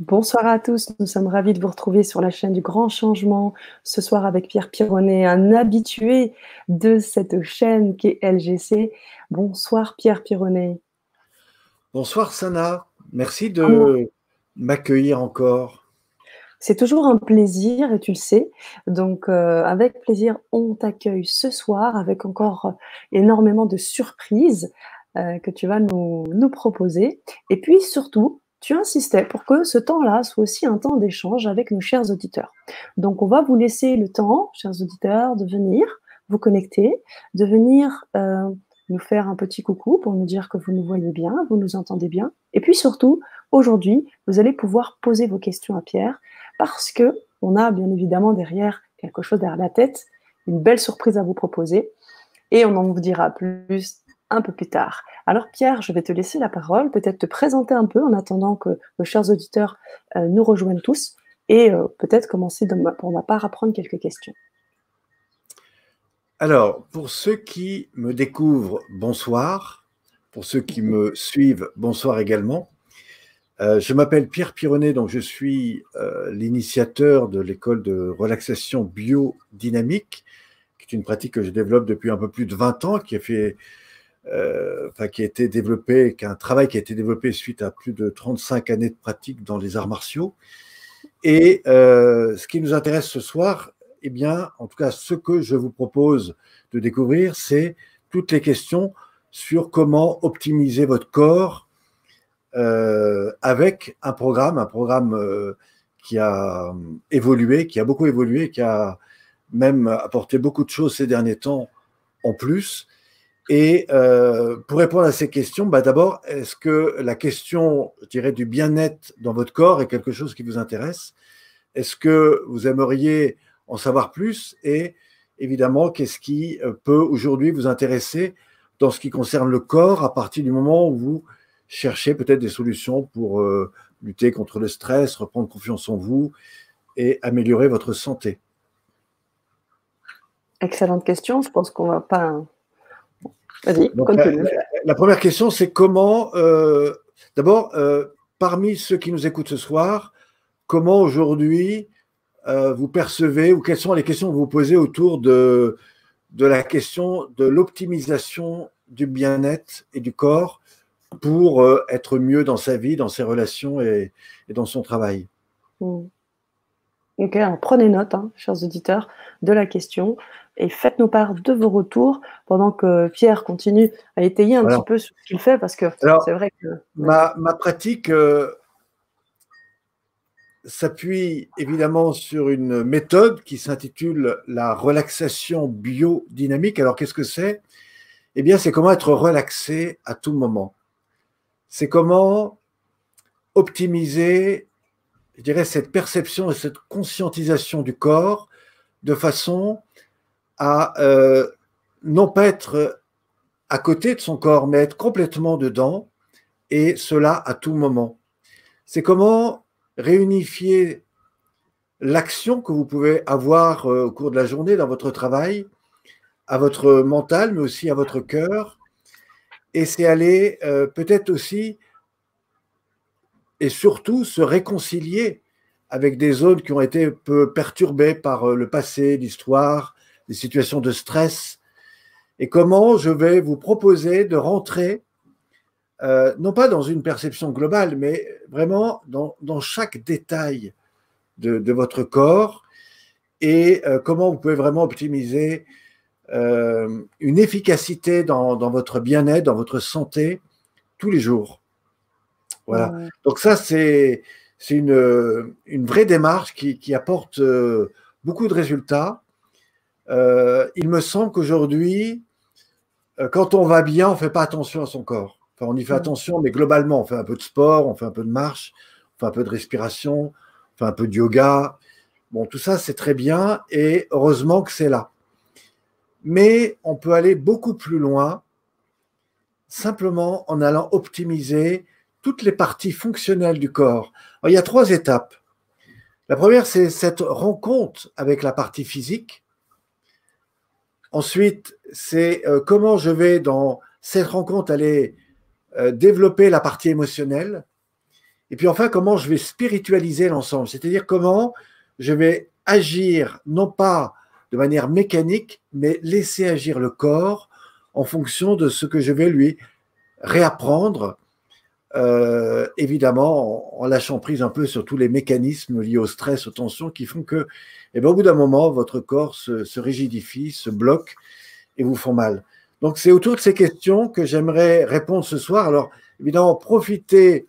Bonsoir à tous, nous sommes ravis de vous retrouver sur la chaîne du Grand Changement, ce soir avec Pierre Pironnet, un habitué de cette chaîne qui est LGC. Bonsoir Pierre Pironnet. Bonsoir Sana, merci de m'accueillir encore. C'est toujours un plaisir et tu le sais. Donc euh, avec plaisir, on t'accueille ce soir avec encore énormément de surprises euh, que tu vas nous, nous proposer. Et puis surtout, tu insistais pour que ce temps-là soit aussi un temps d'échange avec nos chers auditeurs. Donc, on va vous laisser le temps, chers auditeurs, de venir vous connecter, de venir euh, nous faire un petit coucou pour nous dire que vous nous voyez bien, vous nous entendez bien. Et puis surtout, aujourd'hui, vous allez pouvoir poser vos questions à Pierre parce que on a bien évidemment derrière quelque chose derrière la tête, une belle surprise à vous proposer. Et on en vous dira plus un peu plus tard. Alors Pierre, je vais te laisser la parole, peut-être te présenter un peu en attendant que nos chers auditeurs euh, nous rejoignent tous et euh, peut-être commencer pour ma part à prendre quelques questions. Alors, pour ceux qui me découvrent, bonsoir. Pour ceux qui me suivent, bonsoir également. Euh, je m'appelle Pierre Pironnet, donc je suis l'initiateur de l'école de relaxation biodynamique, qui est une pratique que je développe depuis un peu plus de 20 ans, qui a fait euh, qui a été développé, qui un travail qui a été développé suite à plus de 35 années de pratique dans les arts martiaux. Et euh, ce qui nous intéresse ce soir, eh bien, en tout cas, ce que je vous propose de découvrir, c'est toutes les questions sur comment optimiser votre corps euh, avec un programme, un programme qui a évolué, qui a beaucoup évolué, qui a même apporté beaucoup de choses ces derniers temps en plus. Et euh, pour répondre à ces questions, bah d'abord, est-ce que la question, je dirais, du bien-être dans votre corps est quelque chose qui vous intéresse? Est-ce que vous aimeriez en savoir plus? Et évidemment, qu'est-ce qui euh, peut aujourd'hui vous intéresser dans ce qui concerne le corps à partir du moment où vous cherchez peut-être des solutions pour euh, lutter contre le stress, reprendre confiance en vous et améliorer votre santé? Excellente question. Je pense qu'on ne va pas la, première question, c'est comment, euh, d'abord, euh, parmi ceux qui nous écoutent ce soir, comment aujourd'hui euh, vous percevez ou quelles sont les questions que vous posez autour de, de la question de l'optimisation du bien-être et du corps pour être mieux dans sa vie, dans ses relations et, dans son travail? Hmm. Ok, prenez note, hein, chers auditeurs, de la question et faites-nous part de vos retours pendant que Pierre continue à étayer un petit peu ce qu'il fait parce que c'est vrai que. Ma, pratique euh, s'appuie évidemment sur une méthode qui s'intitule la relaxation biodynamique. Alors qu'est-ce que c'est? Eh bien, c'est comment être relaxé à tout moment. C'est comment optimiser, je dirais, cette perception et cette conscientisation du corps de façon à euh, non pas être à côté de son corps, mais être complètement dedans, et cela à tout moment. C'est comment réunifier l'action que vous pouvez avoir euh, au cours de la journée dans votre travail, à votre mental, mais aussi à votre cœur, et c'est aller euh, peut-être aussi et surtout se réconcilier avec des zones qui ont été peu perturbées par le passé, l'histoire, des situations de stress, et comment je vais vous proposer de rentrer, euh, non pas dans une perception globale, mais vraiment dans, chaque détail de, votre corps, et euh, comment vous pouvez vraiment optimiser euh, une efficacité dans, votre bien-être, dans votre santé, tous les jours. Voilà. Donc ça, c'est une, une, vraie démarche qui, qui apporte beaucoup de résultats euh, il me semble qu'aujourd'hui, euh, quand on va bien, on ne fait pas attention à son corps. Enfin, on y fait mm. attention, mais globalement, on fait un peu de sport, on fait un peu de marche, on fait un peu de respiration, on fait un peu de yoga. Bon, tout ça, c'est très bien et heureusement que c'est là. Mais on peut aller beaucoup plus loin simplement en allant optimiser toutes les parties fonctionnelles du corps. il y a trois étapes. La première, c'est cette rencontre avec la partie physique. Ensuite, c'est euh, comment je vais dans cette rencontre aller euh, développer la partie émotionnelle. Et puis enfin, comment je vais spiritualiser l'ensemble, c'est-à-dire comment je vais agir, non pas de manière mécanique, mais laisser agir le corps en fonction de ce que je vais lui réapprendre, euh, évidemment en, lâchant prise un peu sur tous les mécanismes liés au stress, aux tensions, qui font que, eh ben, au bout d'un moment, votre corps se, rigidifie, se bloque et vous font mal. Donc c'est autour de ces questions que j'aimerais répondre ce soir. Alors évidemment, profitez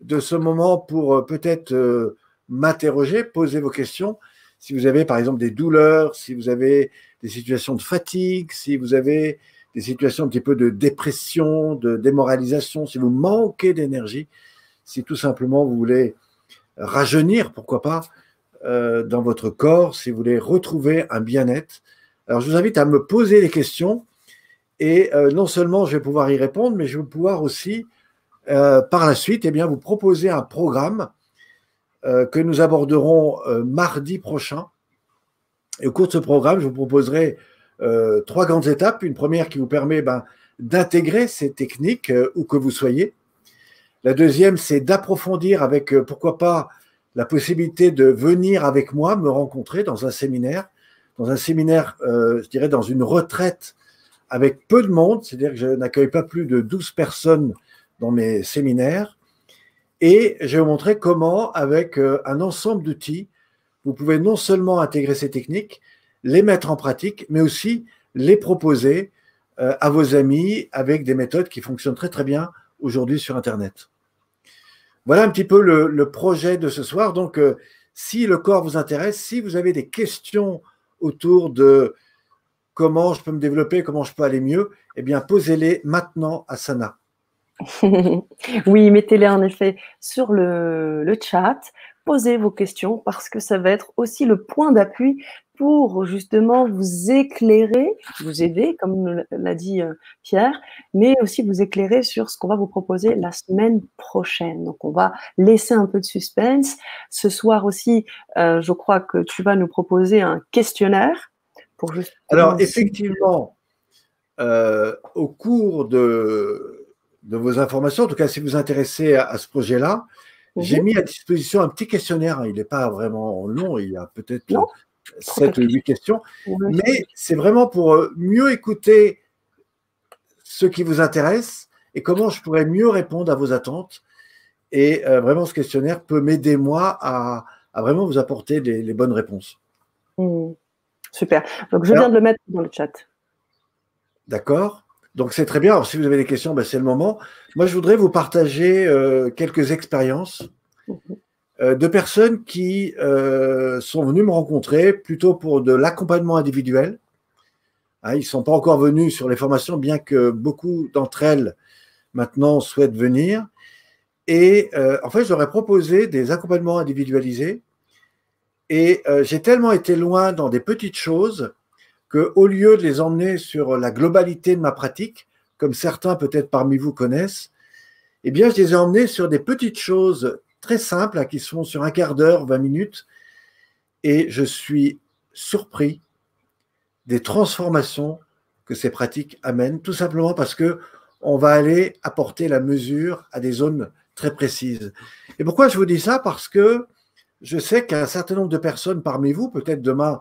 de ce moment pour euh, peut-être euh, m'interroger, poser vos questions. Si vous avez par exemple des douleurs, si vous avez des situations de fatigue, si vous avez des situations un petit peu de dépression, de démoralisation, si vous manquez d'énergie, si tout simplement vous voulez rajeunir, pourquoi pas, euh, dans votre corps, si vous voulez retrouver un bien-être. Alors je vous invite à me poser les questions et non seulement je vais pouvoir y répondre, mais je vais pouvoir aussi euh, par la suite, eh bien, vous proposer un programme euh, que nous aborderons euh, mardi prochain. Et au cours de ce programme, je vous proposerai trois grandes étapes. Une première qui vous permet ben, d'intégrer ces techniques où que vous soyez. La deuxième, c'est d'approfondir avec, pourquoi pas, la possibilité de venir avec moi me rencontrer dans un séminaire, dans un séminaire, je dirais, dans une retraite avec peu de monde, c'est-à-dire que je n'accueille pas plus de 12 personnes dans mes séminaires. Et je vais vous montrer comment, avec euh, un ensemble d'outils, vous pouvez non seulement intégrer ces techniques, les mettre en pratique, mais aussi les proposer euh, à vos amis avec des méthodes qui fonctionnent très très bien aujourd'hui sur Internet. Voilà un petit peu le, projet de ce soir. Donc, euh, si le corps vous intéresse, si vous avez des questions autour de comment je peux me développer, comment je peux aller mieux, eh bien, posez-les maintenant à Sana. oui, mettez-les en effet sur le, chat, posez vos questions parce que ça va être aussi le point d'appui pour justement vous éclairer, vous aider, comme l'a dit euh, Pierre, mais aussi vous éclairer sur ce qu'on va vous proposer la semaine prochaine. Donc, on va laisser un peu de suspense. Ce soir aussi, euh, je crois que tu vas nous proposer un questionnaire pour. Alors, effectivement, euh, au cours de de vos informations. En tout cas, si vous vous intéressez à, ce projet-là, mhm. j'ai mis à disposition un petit questionnaire. Il n'est pas vraiment long, il y a peut-être 7 ou 8 questions. Mais c'est vraiment pour euh, mieux écouter ce qui vous intéresse et comment je pourrais mieux répondre à vos attentes. Et euh, vraiment, ce questionnaire peut m'aider, moi, à, vraiment vous apporter les, bonnes réponses. Mmh. Super. Donc, je viens de le mettre dans le chat. D'accord. Donc c'est très bien. Alors, si vous avez des questions, ben, c'est le moment. Moi, je voudrais vous partager euh, quelques expériences euh, de personnes qui euh, sont venues me rencontrer plutôt pour de l'accompagnement individuel. Hein, ils ne sont pas encore venus sur les formations, bien que beaucoup d'entre elles maintenant souhaitent venir. Et en fait, j'aurais proposé des accompagnements individualisés. Et j'ai tellement été loin dans des petites choses au lieu de les emmener sur la globalité de ma pratique, comme certains peut-être parmi vous connaissent, eh bien, je les ai emmenés sur des petites choses très simples qui sont sur un quart d'heure, 20 minutes, et je suis surpris des transformations que ces pratiques amènent, tout simplement parce que on va aller apporter la mesure à des zones très précises. Et pourquoi je vous dis ça? Parce que je sais qu'un certain nombre de personnes parmi vous, peut-être demain,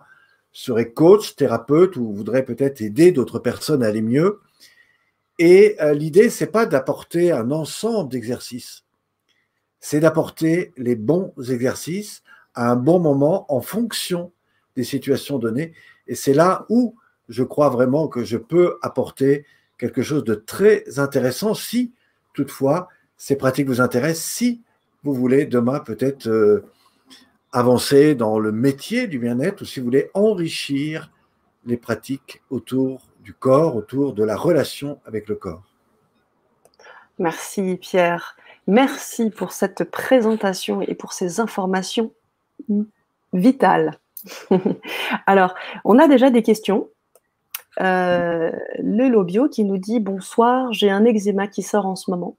serait coach, thérapeute ou voudrait peut-être aider d'autres personnes à aller mieux. Et euh, l'idée, c'est pas d'apporter un ensemble d'exercices, c'est d'apporter les bons exercices à un bon moment en fonction des situations données. Et c'est là où je crois vraiment que je peux apporter quelque chose de très intéressant si, toutefois, ces pratiques vous intéressent, si vous voulez demain peut-être euh, avancer dans le métier du bien-être ou si vous voulez enrichir les pratiques autour du corps, autour de la relation avec le corps. Merci Pierre. Merci pour cette présentation et pour ces informations vitales. Alors, on a déjà des questions. Euh, le Lobio qui nous dit Bonsoir, j'ai un eczéma qui sort en ce moment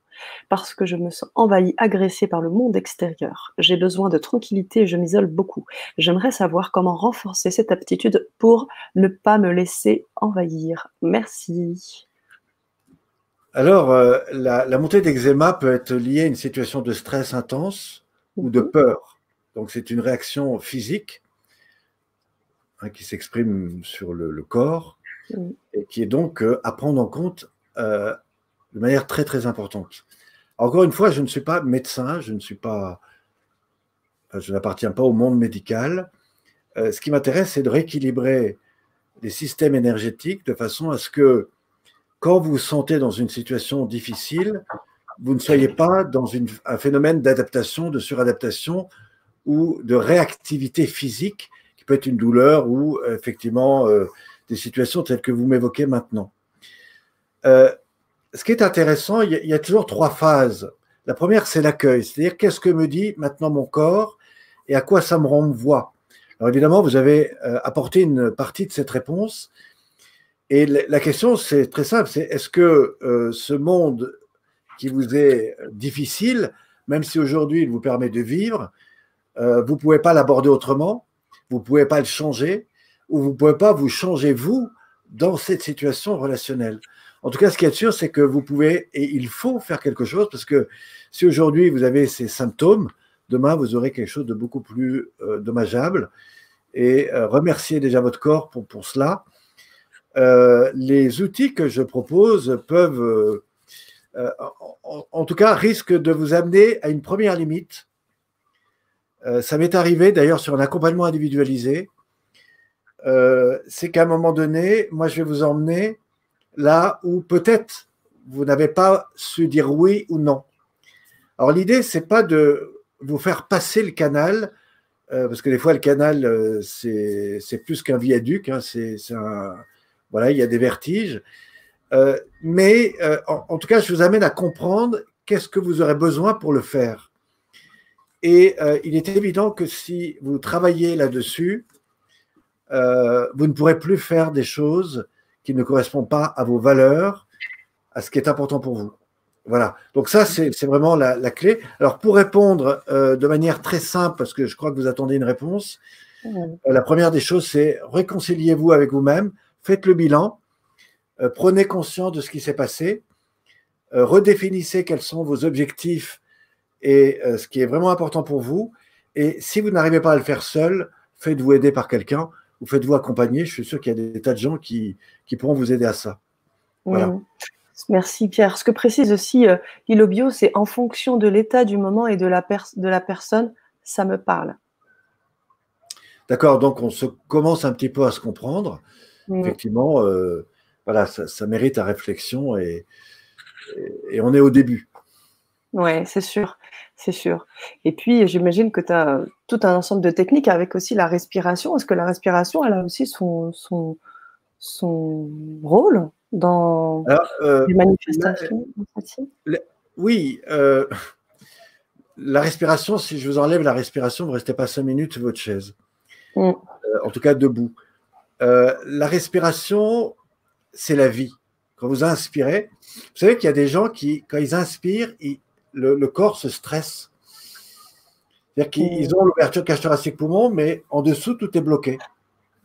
parce que je me sens envahi, agressé par le monde extérieur. J'ai besoin de tranquillité et je m'isole beaucoup. J'aimerais savoir comment renforcer cette aptitude pour ne pas me laisser envahir. Merci. Alors, euh, la, montée d'eczéma peut être liée à une situation de stress intense ou de mhm. peur. Donc, c'est une réaction physique hein, qui s'exprime sur le, corps et qui est donc euh, à prendre en compte euh, de manière très, très importante. Encore une fois, je ne suis pas médecin, je ne suis pas, je n'appartiens pas au monde médical. ce qui m'intéresse, c'est de rééquilibrer les systèmes énergétiques de façon à ce que quand vous vous sentez dans une situation difficile, vous ne soyez pas dans un phénomène d'adaptation, de suradaptation ou de réactivité physique, qui peut être une douleur ou effectivement euh, des situations telles que vous m'évoquez maintenant. Euh, ce qui est intéressant, il y, a, toujours trois phases. La première, c'est l'accueil, c'est-à-dire qu'est-ce que me dit maintenant mon corps et à quoi ça me renvoie? Alors évidemment, vous avez euh, apporté une partie de cette réponse et la question, c'est très simple, c'est est-ce que euh, ce monde qui vous est difficile, même si aujourd'hui il vous permet de vivre, euh, vous ne pouvez pas l'aborder autrement, vous ne pouvez pas le changer, ou vous ne pouvez pas vous changer vous dans cette situation relationnelle? En tout cas, ce qui est sûr, c'est que vous pouvez et il faut faire quelque chose parce que si aujourd'hui vous avez ces symptômes, demain vous aurez quelque chose de beaucoup plus euh, dommageable. Et remerciez déjà votre corps pour, pour cela. Euh, les outils que je propose peuvent, euh, euh, en, tout cas, risquent de vous amener à une première limite. ça m'est arrivé d'ailleurs sur un accompagnement individualisé. c'est qu'à un moment donné, moi, je vais vous emmener là où peut-être vous n'avez pas su dire oui ou non. Alors l'idée, c'est pas de vous faire passer le canal, parce que des fois le canal, c'est plus qu'un viaduc, hein, c'est un, voilà, il y a des vertiges. Euh, mais euh, en, tout cas, je vous amène à comprendre qu'est-ce que vous aurez besoin pour le faire. Et euh, il est évident que si vous travaillez là-dessus, vous ne pourrez plus faire des choses qui ne correspondent pas à vos valeurs, à ce qui est important pour vous. Voilà. Donc ça, c'est vraiment la, la, clé. Alors pour répondre de manière très simple, parce que je crois que vous attendez une réponse, la première des choses, c'est réconciliez-vous avec vous-même faites le bilan, euh, prenez conscience de ce qui s'est passé, euh, redéfinissez quels sont vos objectifs et euh, ce qui est vraiment important pour vous. Et si vous n'arrivez pas à le faire seul, faites-vous aider par quelqu'un ou faites-vous accompagner. Je suis sûr qu'il y a des tas de gens qui, pourront vous aider à ça. Voilà. Merci Pierre. Ce que précise aussi euh, Ilobio, c'est en fonction de l'état du moment et de la, de la personne, ça me parle. D'accord, donc on se commence un petit peu à se comprendre. Effectivement, euh, voilà, ça, mérite à réflexion et, et, on est au début. Oui, c'est sûr, c'est sûr. Et puis, j'imagine que tu as tout un ensemble de techniques avec aussi la respiration. Est-ce que la respiration, elle a aussi son, son, son rôle dans euh, les manifestations Oui, euh, la respiration, si je vous enlève la respiration, vous ne restez pas cinq minutes sur votre chaise. Mm. en tout cas, debout. Euh, la respiration, c'est la vie. Quand vous inspirez, vous savez qu'il y a des gens qui, quand ils inspirent, le, corps se stresse. C'est-à-dire qu'ils mm. ont l'ouverture cage thoracique poumon, mais en dessous, tout est bloqué.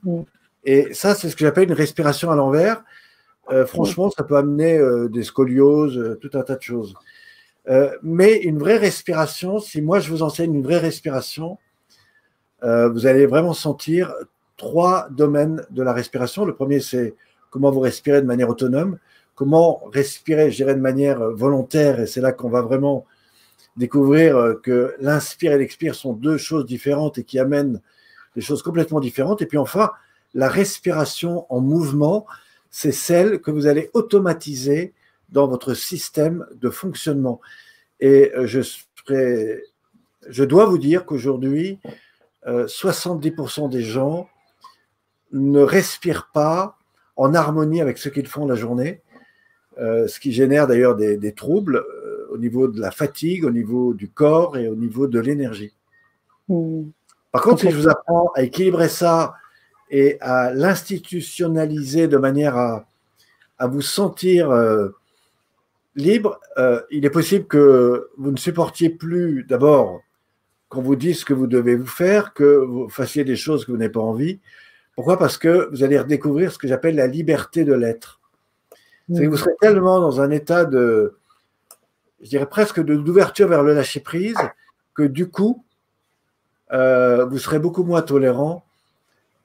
Mm. Et ça, c'est ce que j'appelle une respiration à l'envers. Euh, franchement, ça peut amener euh, des scolioses, tout un tas de choses. mais une vraie respiration, si moi je vous enseigne une vraie respiration, vous allez vraiment sentir trois domaines de la respiration. Le premier, c'est comment vous respirez de manière autonome, comment respirer, je dirais, de manière volontaire, et c'est là qu'on va vraiment découvrir euh, que l'inspire et l'expire sont deux choses différentes et qui amènent des choses complètement différentes. Et puis enfin, la respiration en mouvement, c'est celle que vous allez automatiser dans votre système de fonctionnement. Et euh, je, je dois vous dire qu'aujourd'hui, 70% euh, des gens ne respirent pas en harmonie avec ce qu'ils font la journée, euh, ce qui génère d'ailleurs des, troubles euh, au niveau de la fatigue, au niveau du corps et au niveau de l'énergie. Mmh. Par contre, si je vous apprends à équilibrer ça et à l'institutionnaliser de manière à, vous sentir euh, libre, il est possible que vous ne supportiez plus d'abord qu'on vous dise ce que vous devez vous faire, que vous fassiez des choses que vous n'avez pas envie, pourquoi? Parce que vous allez redécouvrir ce que j'appelle la liberté de l'être. Que vous serez tellement dans un état de, je dirais presque d'ouverture vers le lâcher prise, que du coup, euh, vous serez beaucoup moins tolérant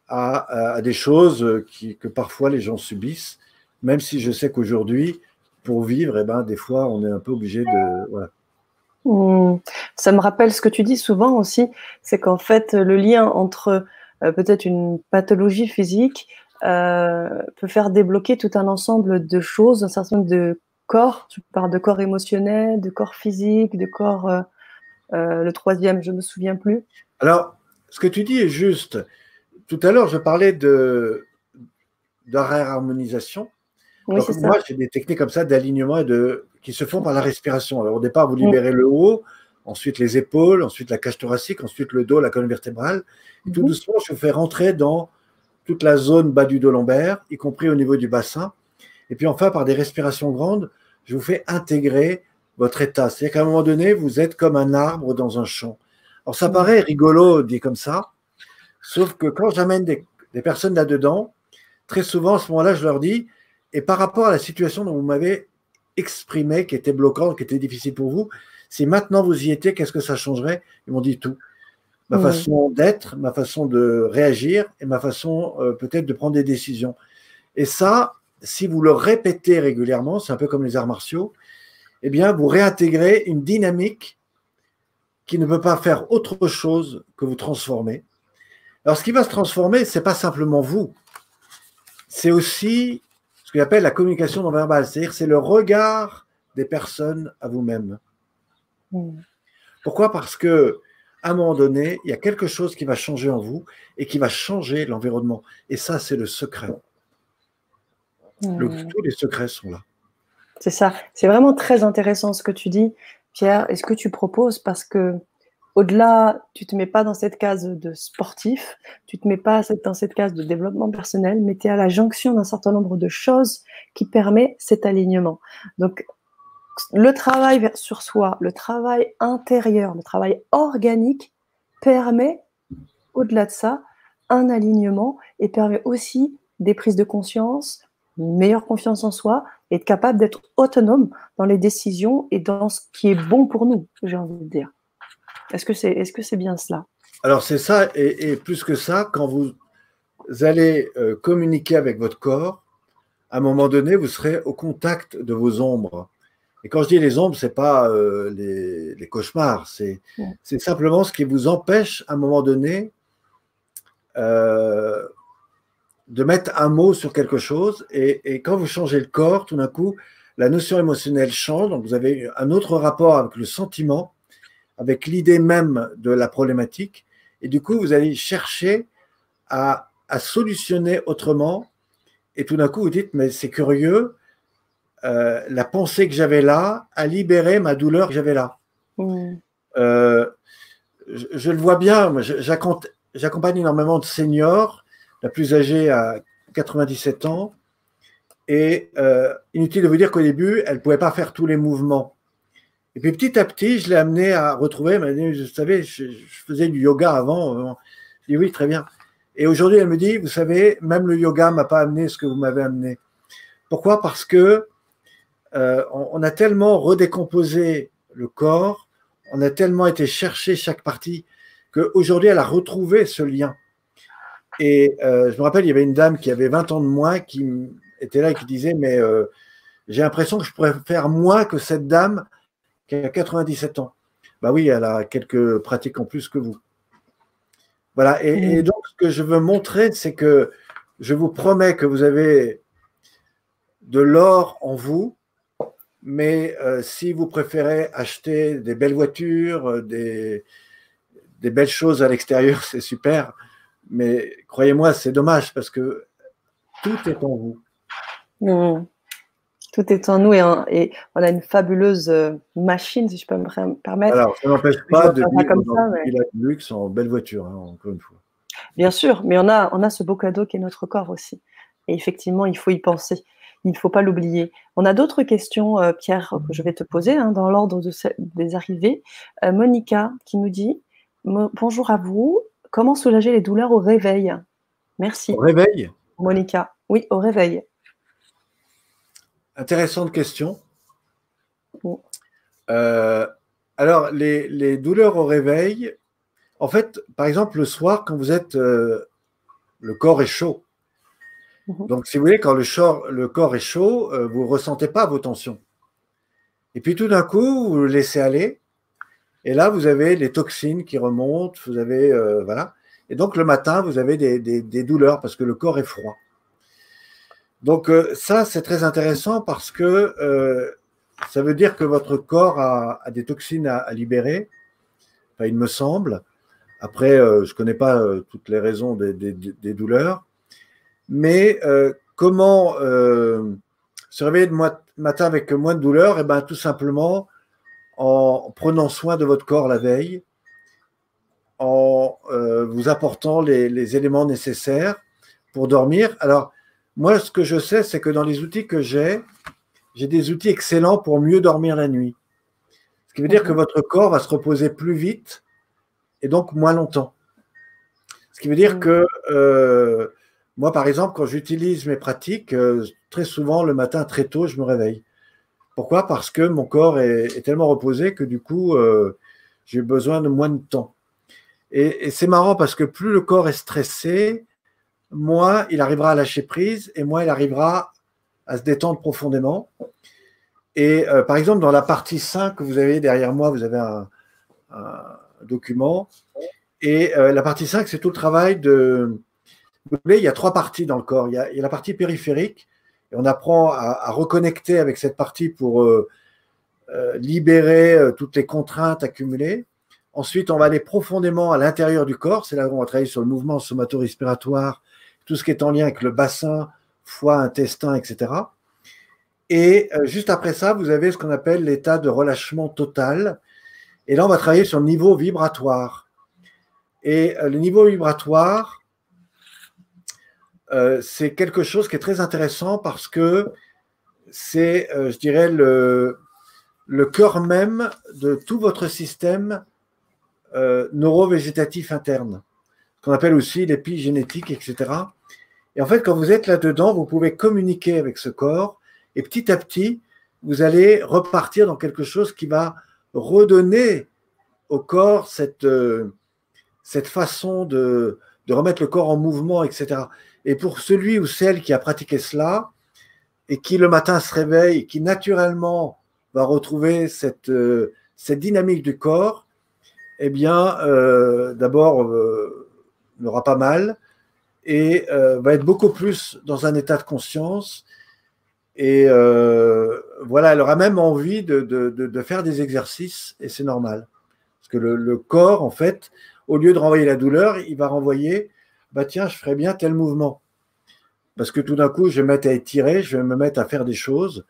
à, des choses qui, que parfois les gens subissent, même si je sais qu'aujourd'hui, pour vivre, eh ben, des fois, on est un peu obligé de. Voilà. Mmh. Ça me rappelle ce que tu dis souvent aussi, c'est qu'en fait, le lien entre peut-être une pathologie physique euh, peut faire débloquer tout un ensemble de choses, un certain nombre de corps. Tu parles de corps émotionnel, de corps physique, de corps. Euh, le troisième, je ne me souviens plus. Alors, ce que tu dis est juste. Tout à l'heure, je parlais de harmonisation. Oui, moi, j'ai des techniques comme ça d'alignement et de qui se font par la respiration. Alors, au départ, vous libérez le haut, ensuite les épaules, ensuite la cage thoracique, ensuite le dos, la colonne vertébrale. Et tout mhm. doucement, je vous fais rentrer dans toute la zone bas du dos lombaire, y compris au niveau du bassin. Et puis enfin, par des respirations grandes, je vous fais intégrer votre état. C'est-à-dire qu'à un moment donné, vous êtes comme un arbre dans un champ. Alors ça mhm. paraît rigolo dit comme ça, sauf que quand j'amène des, des personnes là-dedans, très souvent à ce moment-là, je leur dis, et par rapport à la situation dont vous m'avez exprimé, qui était bloquante, qui était difficile pour vous, si maintenant vous y étiez, qu'est-ce que ça changerait? Ils m'ont dit tout. Ma façon d'être, ma façon de réagir et ma façon euh, peut-être de prendre des décisions. Et ça, si vous le répétez régulièrement, c'est un peu comme les arts martiaux, eh bien, vous réintégrez une dynamique qui ne peut pas faire autre chose que vous transformer. Alors, ce qui va se transformer, ce n'est pas simplement vous, c'est aussi ce qu'on appelle la communication non verbale, c'est-à-dire c'est le regard des personnes à vous-même. Pourquoi? Parce que à un moment donné, il y a quelque chose qui va changer en vous et qui va changer l'environnement. Et ça, c'est le secret. Hmm. tous les secrets sont là. C'est ça. C'est vraiment très intéressant ce que tu dis, Pierre, et ce que tu proposes, parce que au-delà, tu te mets pas dans cette case de sportif, tu te mets pas dans cette case de développement personnel, mais tu es à la jonction d'un certain nombre de choses qui permet cet alignement. Donc, le travail sur soi, le travail intérieur, le travail organique permet, au-delà de ça, un alignement et permet aussi des prises de conscience, une meilleure confiance en soi être capable d'être autonome dans les décisions et dans ce qui est bon pour nous, j'ai envie de dire. Est-ce que c'est est -ce c'est bien cela? Alors c'est ça, et, plus que ça, quand vous allez euh, communiquer avec votre corps, à un moment donné, vous serez au contact de vos ombres. Et quand je dis les ombres, ce n'est pas euh, les, cauchemars, c'est simplement ce qui vous empêche à un moment donné euh, de mettre un mot sur quelque chose. Et, et, quand vous changez le corps, tout d'un coup, la notion émotionnelle change. Donc vous avez un autre rapport avec le sentiment avec l'idée même de la problématique. Et du coup, vous allez chercher à, solutionner autrement. Et tout d'un coup, vous dites, mais c'est curieux, euh, la pensée que j'avais là a libéré ma douleur que j'avais là. Mmh. Euh, je, le vois bien, j'accompagne énormément de seniors, la plus âgée à 97 ans, et euh, inutile de vous dire qu'au début, elle ne pouvait pas faire tous les mouvements. Et puis petit à petit, je l'ai amené à retrouver. Elle dit, vous savez, je, faisais du yoga avant. Je dis oui, très bien. Et aujourd'hui, elle me dit, vous savez, même le yoga m'a pas amené ce que vous m'avez amené. Pourquoi? Parce que euh, on, a tellement redécomposé le corps, on a tellement été chercher chaque partie qu'aujourd'hui, elle a retrouvé ce lien. Et euh, je me rappelle, il y avait une dame qui avait 20 ans de moins qui était là et qui disait, mais euh, j'ai l'impression que je pourrais faire moins que cette dame qui a 97 ans. Bah oui, elle a quelques pratiques en plus que vous. Voilà, et, mm. donc ce que je veux montrer, c'est que je vous promets que vous avez de l'or en vous, mais euh, si vous préférez acheter des belles voitures, euh, des, des belles choses à l'extérieur, c'est super, mais croyez-moi, c'est dommage parce que tout est en vous. Tout est en nous et, on a une fabuleuse euh, machine, si je peux me permettre. Alors, ça n'empêche pas de vivre comme dans ça, de luxe en belle voiture, hein, encore une fois. Bien sûr, mais on a, on a ce beau cadeau qui est notre corps aussi. Et effectivement, il faut y penser. Il ne faut pas l'oublier. On a d'autres questions, euh, Pierre, que je vais te poser hein, dans l'ordre des arrivées. Euh, Monica qui nous dit Bonjour à vous. Comment soulager les douleurs au réveil? Merci. Au réveil? Monica. Oui, au réveil. intéressante question. Euh, alors, les, douleurs au réveil, en fait, par exemple, le soir, quand vous êtes, le corps est chaud. Mhm. Donc, si vous voulez, quand le, corps est chaud, euh, vous ne ressentez pas vos tensions. Et puis tout d'un coup, vous le laissez aller. Et là, vous avez les toxines qui remontent, vous avez, voilà. Et donc, le matin, vous avez des, douleurs parce que le corps est froid. Donc, ça, c'est très intéressant parce que ça veut dire que votre corps a, des toxines à, libérer, enfin, il me semble. Après, euh, je ne connais pas euh, toutes les raisons des, douleurs. Mais euh, comment se réveiller le matin avec moins de douleurs Eh bien, tout simplement en prenant soin de votre corps la veille, en vous apportant les, les, éléments nécessaires pour dormir. Alors, moi, ce que je sais, c'est que dans les outils que j'ai, j'ai des outils excellents pour mieux dormir la nuit. Ce qui veut dire que votre corps va se reposer plus vite et donc moins longtemps. Ce qui veut dire que euh, moi, par exemple, quand j'utilise mes pratiques, euh, très souvent le matin, très tôt, je me réveille. Pourquoi? Parce que mon corps est, tellement reposé que du coup, euh, j'ai besoin de moins de temps. Et, c'est marrant parce que plus le corps est stressé, moins il arrivera à lâcher prise et moins il arrivera à se détendre profondément. Et euh, par exemple, dans la partie 5 que vous avez derrière moi, vous avez un, document. Et la partie 5, c'est tout le travail de. Vous voyez, il y a trois parties dans le corps. Il y a, la partie périphérique, et on apprend à, reconnecter avec cette partie pour euh, libérer toutes les contraintes accumulées. Ensuite, on va aller profondément à l'intérieur du corps. C'est là où on va travailler sur le mouvement somato-respiratoire, tout ce qui est en lien avec le bassin, foie, intestin, etc. Et euh, juste après ça, vous avez ce qu'on appelle l'état de relâchement total. Et là, on va travailler sur le niveau vibratoire. Et euh, le niveau vibratoire, euh, c'est quelque chose qui est très intéressant parce que c'est, je dirais, le, cœur même de tout votre système neurovégétatif interne, qu'on appelle aussi l'épigénétique, etc. Et en fait, quand vous êtes là-dedans, vous pouvez communiquer avec ce corps et petit à petit, vous allez repartir dans quelque chose qui va redonner au corps cette, euh, façon de remettre le corps en mouvement, etc. Et pour celui ou celle qui a pratiqué cela et qui le matin se réveille qui naturellement va retrouver cette, euh, cette dynamique du corps, eh bien, euh, d'abord, n'aura pas mal et euh, va être beaucoup plus dans un état de conscience. Et euh, voilà, elle aura même envie de, faire des exercices, et c'est normal. Parce que le, corps, en fait, au lieu de renvoyer la douleur, il va renvoyer, bah tiens, je ferais bien tel mouvement. Parce que tout d'un coup, je vais me mettre à étirer, je vais me mettre à faire des choses.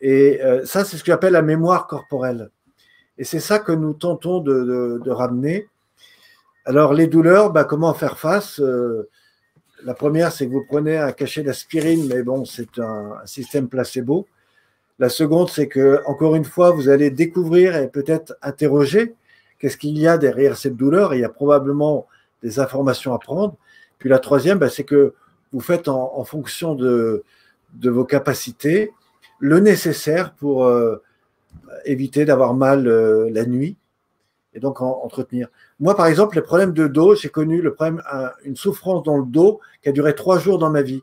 Et euh, ça, c'est ce que j'appelle la mémoire corporelle. Et c'est ça que nous tentons de, ramener. Alors, les douleurs, bah, comment faire face la première, c'est que vous prenez un cachet d'aspirine, mais bon, c'est un, système placebo. La seconde, c'est que, encore une fois, vous allez découvrir et peut-être interroger qu'est-ce qu'il y a derrière cette douleur. il y a probablement des informations à prendre. Puis la troisième, ben, c'est que vous faites en, fonction de, vos capacités le nécessaire pour euh, éviter d'avoir mal euh, la nuit et donc entretenir. Moi, par exemple, les problèmes de dos, j'ai connu une souffrance dans le dos qui a duré trois jours dans ma vie.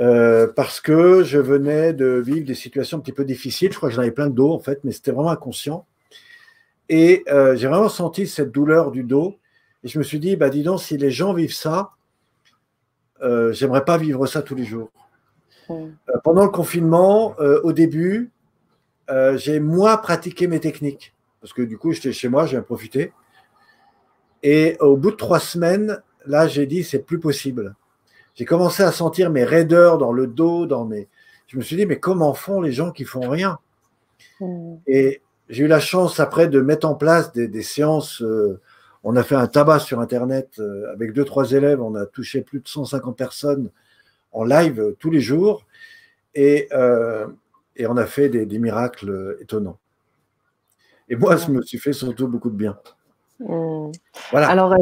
Euh, parce que je venais de vivre des situations un petit peu difficiles. Je crois que j'en avais plein de dos, en fait, mais c'était vraiment inconscient. Et j'ai vraiment senti cette douleur du dos. Et je me suis dit, bah, dis donc, si les gens vivent ça, euh, j'aimerais pas vivre ça tous les jours. pendant le confinement, au début, j'ai moins pratiqué mes techniques parce que du coup, j'étais chez moi, j'ai profité. Et au bout de trois semaines, là, j'ai dit, c'est plus possible. J'ai commencé à sentir mes raideurs dans le dos, dans mes. Je me suis dit, mais comment font les gens qui font rien? Et j'ai eu la chance après de mettre en place des, séances. Euh, on a fait un tabac sur Internet euh, avec deux, trois élèves. On a touché plus de 150 personnes en live euh, tous les jours. Et, et on a fait des miracles étonnants. Et moi, je me suis fait surtout beaucoup de bien. Mmh. Voilà. Alors, euh,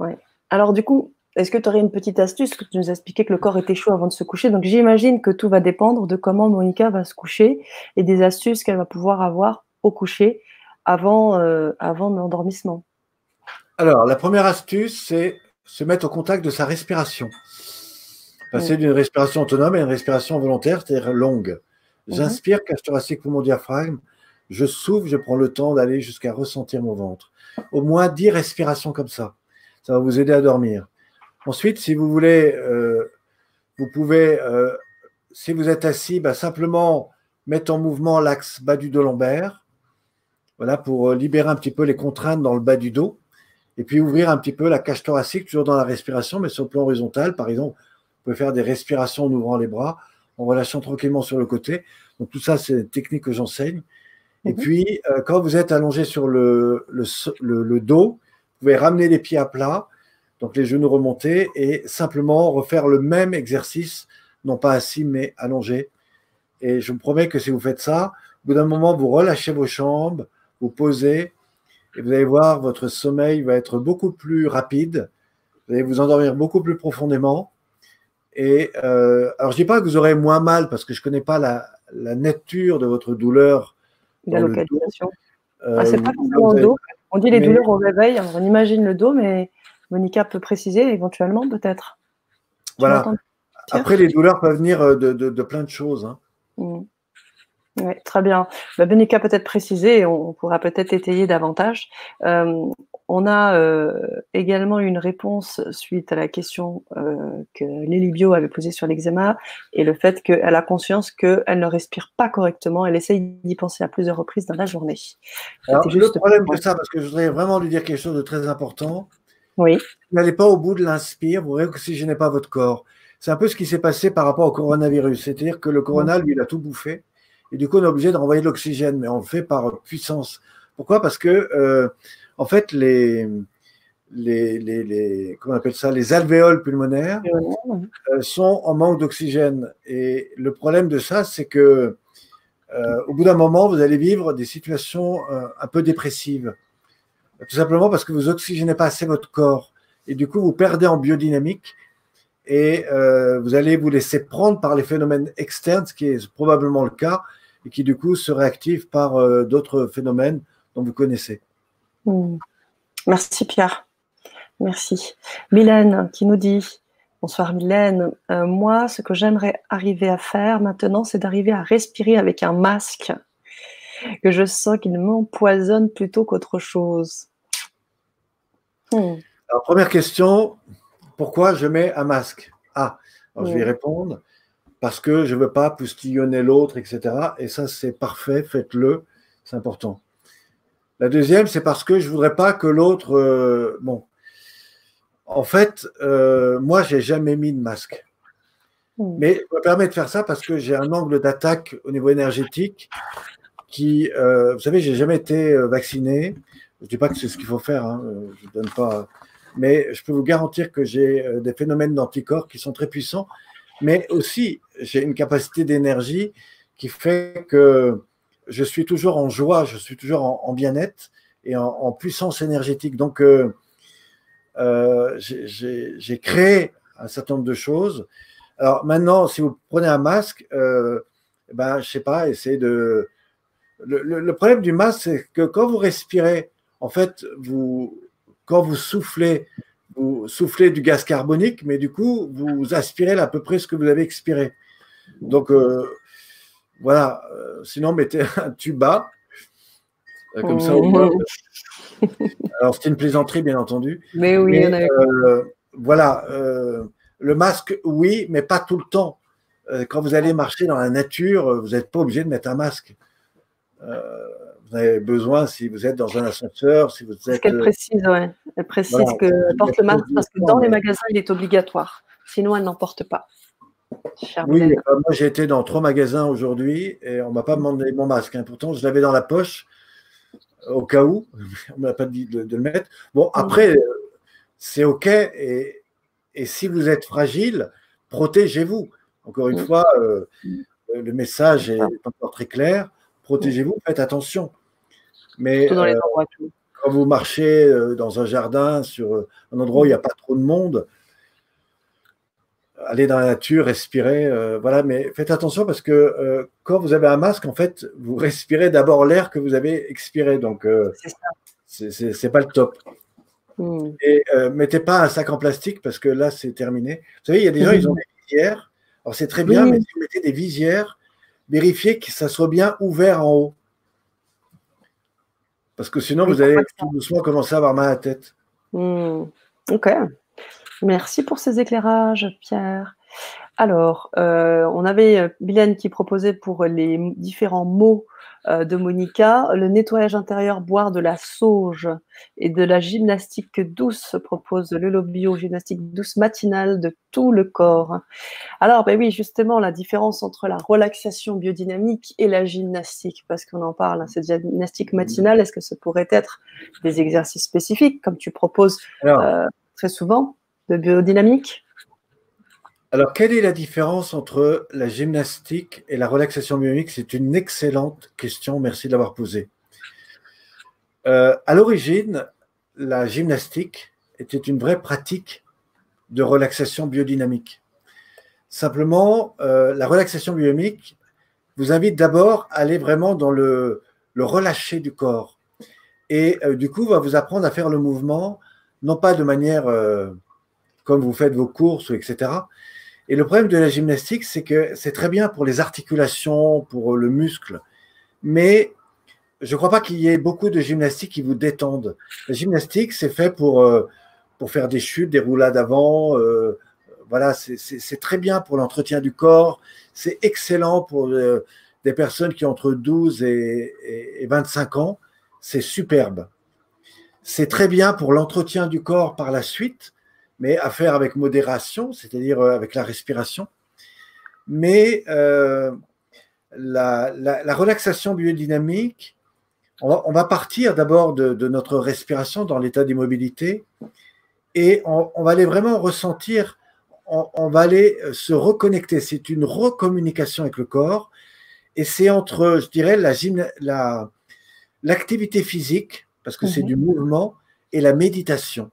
ouais. Alors, du coup, Est-ce que tu aurais une petite astuce? Que tu nous as expliqué que le corps était chaud avant de se coucher Donc j'imagine que tout va dépendre de comment Monica va se coucher et des astuces qu'elle va pouvoir avoir au coucher avant, euh, avant l'endormissement. Alors, la première astuce, c'est se mettre au contact de sa respiration. Passer d'une respiration autonome à une respiration volontaire, c'est-à-dire longue. Mhm. J'inspire, cage thoracique pour mon diaphragme. Je souffle, je prends le temps d'aller jusqu'à ressentir mon ventre. Au moins 10 respirations comme ça. Ça va vous aider à dormir. Ensuite, si vous voulez, euh, vous pouvez, euh, si vous êtes assis, bah, simplement mettre en mouvement l'axe bas du dos lombaire. Voilà, pour euh, libérer un petit peu les contraintes dans le bas du dos et puis ouvrir un petit peu la cage thoracique, toujours dans la respiration, mais sur le plan horizontal. Par exemple, vous pouvez faire des respirations en ouvrant les bras, en relâchant tranquillement sur le côté. Donc tout ça, c'est une technique que j'enseigne. Et mhm. puis, euh, quand vous êtes allongé sur le, le, dos, vous pouvez ramener les pieds à plat, donc les genoux remontés, et simplement refaire le même exercice, non pas assis, mais allongé. Et je vous promets que si vous faites ça, au bout d'un moment, vous relâchez vos jambes, vous posez, et vous allez voir, votre sommeil va être beaucoup plus rapide. Vous allez vous endormir beaucoup plus profondément. Et euh, alors, je ne dis pas que vous aurez moins mal parce que je ne connais pas la, nature de votre douleur. La localisation. Euh, ah, c'est pas forcément le dos. On dit les douleurs au réveil. On imagine le dos, mais Monica peut préciser éventuellement, peut-être. Voilà. Après, les douleurs peuvent venir euh, de, plein de choses. Hein. Mmh. Oui, très bien. Bah, Benica peut-être préciser, on pourra peut-être étayer davantage. Euh, on a euh, également une réponse suite à la question euh, que Lily Bio avait posée sur l'eczéma et le fait qu'elle a conscience qu'elle ne respire pas correctement. Elle essaye d'y penser à plusieurs reprises dans la journée. Alors, juste le problème de ça, parce que je voudrais vraiment lui dire quelque chose de très important. Oui. N'allez pas au bout de l'inspire, vous verrez que si je n'ai pas votre corps. C'est un peu ce qui s'est passé par rapport au coronavirus. C'est-à-dire que le corona, lui, il a tout bouffé. Et du coup, on est obligé de renvoyer de l'oxygène, mais on le fait par puissance. Pourquoi? Parce que, euh, en fait, les, les, les, comment on appelle ça, les alvéoles pulmonaires euh, sont en manque d'oxygène. Et le problème de ça, c'est que euh, au bout d'un moment, vous allez vivre des situations un peu dépressives. Tout simplement parce que vous oxygénez pas assez votre corps. Et du coup, vous perdez en biodynamique et vous allez vous laisser prendre par les phénomènes externes, ce qui est probablement le cas, et qui du coup se réactive par euh, d'autres phénomènes dont vous connaissez. Hmm. Merci Pierre. Merci. Mylène qui nous dit Bonsoir Mylène. Euh, moi, ce que j'aimerais arriver à faire maintenant, c'est d'arriver à respirer avec un masque que je sens qu'il m'empoisonne plutôt qu'autre chose. Hmm. Alors, première question, pourquoi je mets un masque? Ah, je vais y hmm. répondre parce que je ne veux pas poustillonner l'autre, etc. Et ça, c'est parfait, faites-le, c'est important. La deuxième, c'est parce que je ne voudrais pas que l'autre. Euh, bon, en fait, euh, moi, j'ai jamais mis de masque. Hmm. Mais je me permets de faire ça parce que j'ai un angle d'attaque au niveau énergétique qui, euh, vous savez, j'ai jamais été vacciné. Je ne dis pas que c'est ce qu'il faut faire, hein, je donne pas. Mais je peux vous garantir que j'ai des phénomènes d'anticorps qui sont très puissants mais aussi j'ai une capacité d'énergie qui fait que je suis toujours en joie, je suis toujours en, bien-être et en, puissance énergétique. Donc, euh, euh, j'ai créé un certain nombre de choses. Alors maintenant, si vous prenez un masque, euh, ben, je sais pas, essayez de. Le, le problème du masque, c'est que quand vous respirez, en fait, vous, quand vous soufflez, vous soufflez du gaz carbonique, mais du coup, vous aspirez à peu près ce que vous avez expiré. Donc, euh, voilà. Euh, sinon, mettez un tuba. Euh, comme ça, oh. Alors, c'est une plaisanterie, bien entendu. Mais oui, voilà. le masque, oui, mais pas tout le temps. quand vous allez marcher dans la nature, vous n'êtes pas obligé de mettre un masque vous avez besoin si vous êtes dans un ascenseur, si vous êtes. qu'elle précise, ouais. Elle précise que porte le masque parce que dans les magasins, il est obligatoire. Sinon, elle n'en porte pas. oui, euh, moi j'ai été dans trois magasins aujourd'hui et on ne m'a pas demandé mon masque. Hein. Pourtant, je l'avais dans la poche au cas où. On ne m'a pas dit de, le mettre. Bon, après, euh, c'est OK. Et, et, si vous êtes fragile, protégez-vous. Encore une fois, euh, le message est encore très clair. Protégez-vous, faites attention. Mais euh, quand vous marchez euh, dans un jardin, sur euh, un endroit où il n'y a pas trop de monde, aller dans la nature, respirer, euh, voilà. Mais faites attention parce que euh, quand vous avez un masque, en fait, vous respirez d'abord l'air que vous avez expiré, donc euh, c'est pas le top. Hmm. Et mettez pas un sac en plastique parce que là, c'est terminé. Vous savez, il y a des gens, ils ont des visières. Alors c'est très bien, mais si vous mettez des visières, vérifiez que ça soit bien ouvert en haut. Parce que sinon, vous allez tout doucement commencer à avoir mal à la tête. Hmm. Ok. Merci pour ces éclairages, Pierre. Alors, euh, on avait Bilène qui proposait pour les différents mots euh, de Monica le nettoyage intérieur, boire de la sauge et de la gymnastique douce, propose le bio, gymnastique douce matinale de tout le corps. Alors, ben oui, justement, la différence entre la relaxation biodynamique et la gymnastique, parce qu'on en parle, hein, cette gymnastique matinale, est-ce que ce pourrait être des exercices spécifiques, comme tu proposes euh, très souvent de biodynamique? Alors, quelle est la différence entre la gymnastique et la relaxation biodynamique C'est une excellente question, merci de l'avoir posée. Euh, à l'origine, la gymnastique était une vraie pratique de relaxation biodynamique. Simplement, euh, la relaxation biodynamique vous invite d'abord à aller vraiment dans le, le relâcher du corps. Et euh, du coup, va vous apprendre à faire le mouvement, non pas de manière comme vous faites vos courses, etc. Et le problème de la gymnastique, c'est que c'est très bien pour les articulations, pour le muscle, mais je ne crois pas qu'il y ait beaucoup de gymnastique qui vous détendent. La gymnastique, c'est fait pour, euh, pour faire des chutes, des roulades avant. Euh, voilà, c'est très bien pour l'entretien du corps. C'est excellent pour euh, des personnes qui ont entre 12 et, et 25 ans. C'est superbe. C'est très bien pour l'entretien du corps par la suite mais à faire avec modération, c'est-à-dire euh, avec la respiration. Mais euh, la, relaxation biodynamique, on va, partir d'abord de, notre respiration dans l'état d'immobilité et on, va aller vraiment ressentir, on, va aller euh, se reconnecter. C'est une recommunication avec le corps et c'est entre, je dirais, l'activité physique, parce que c'est mhm. du mouvement, et la méditation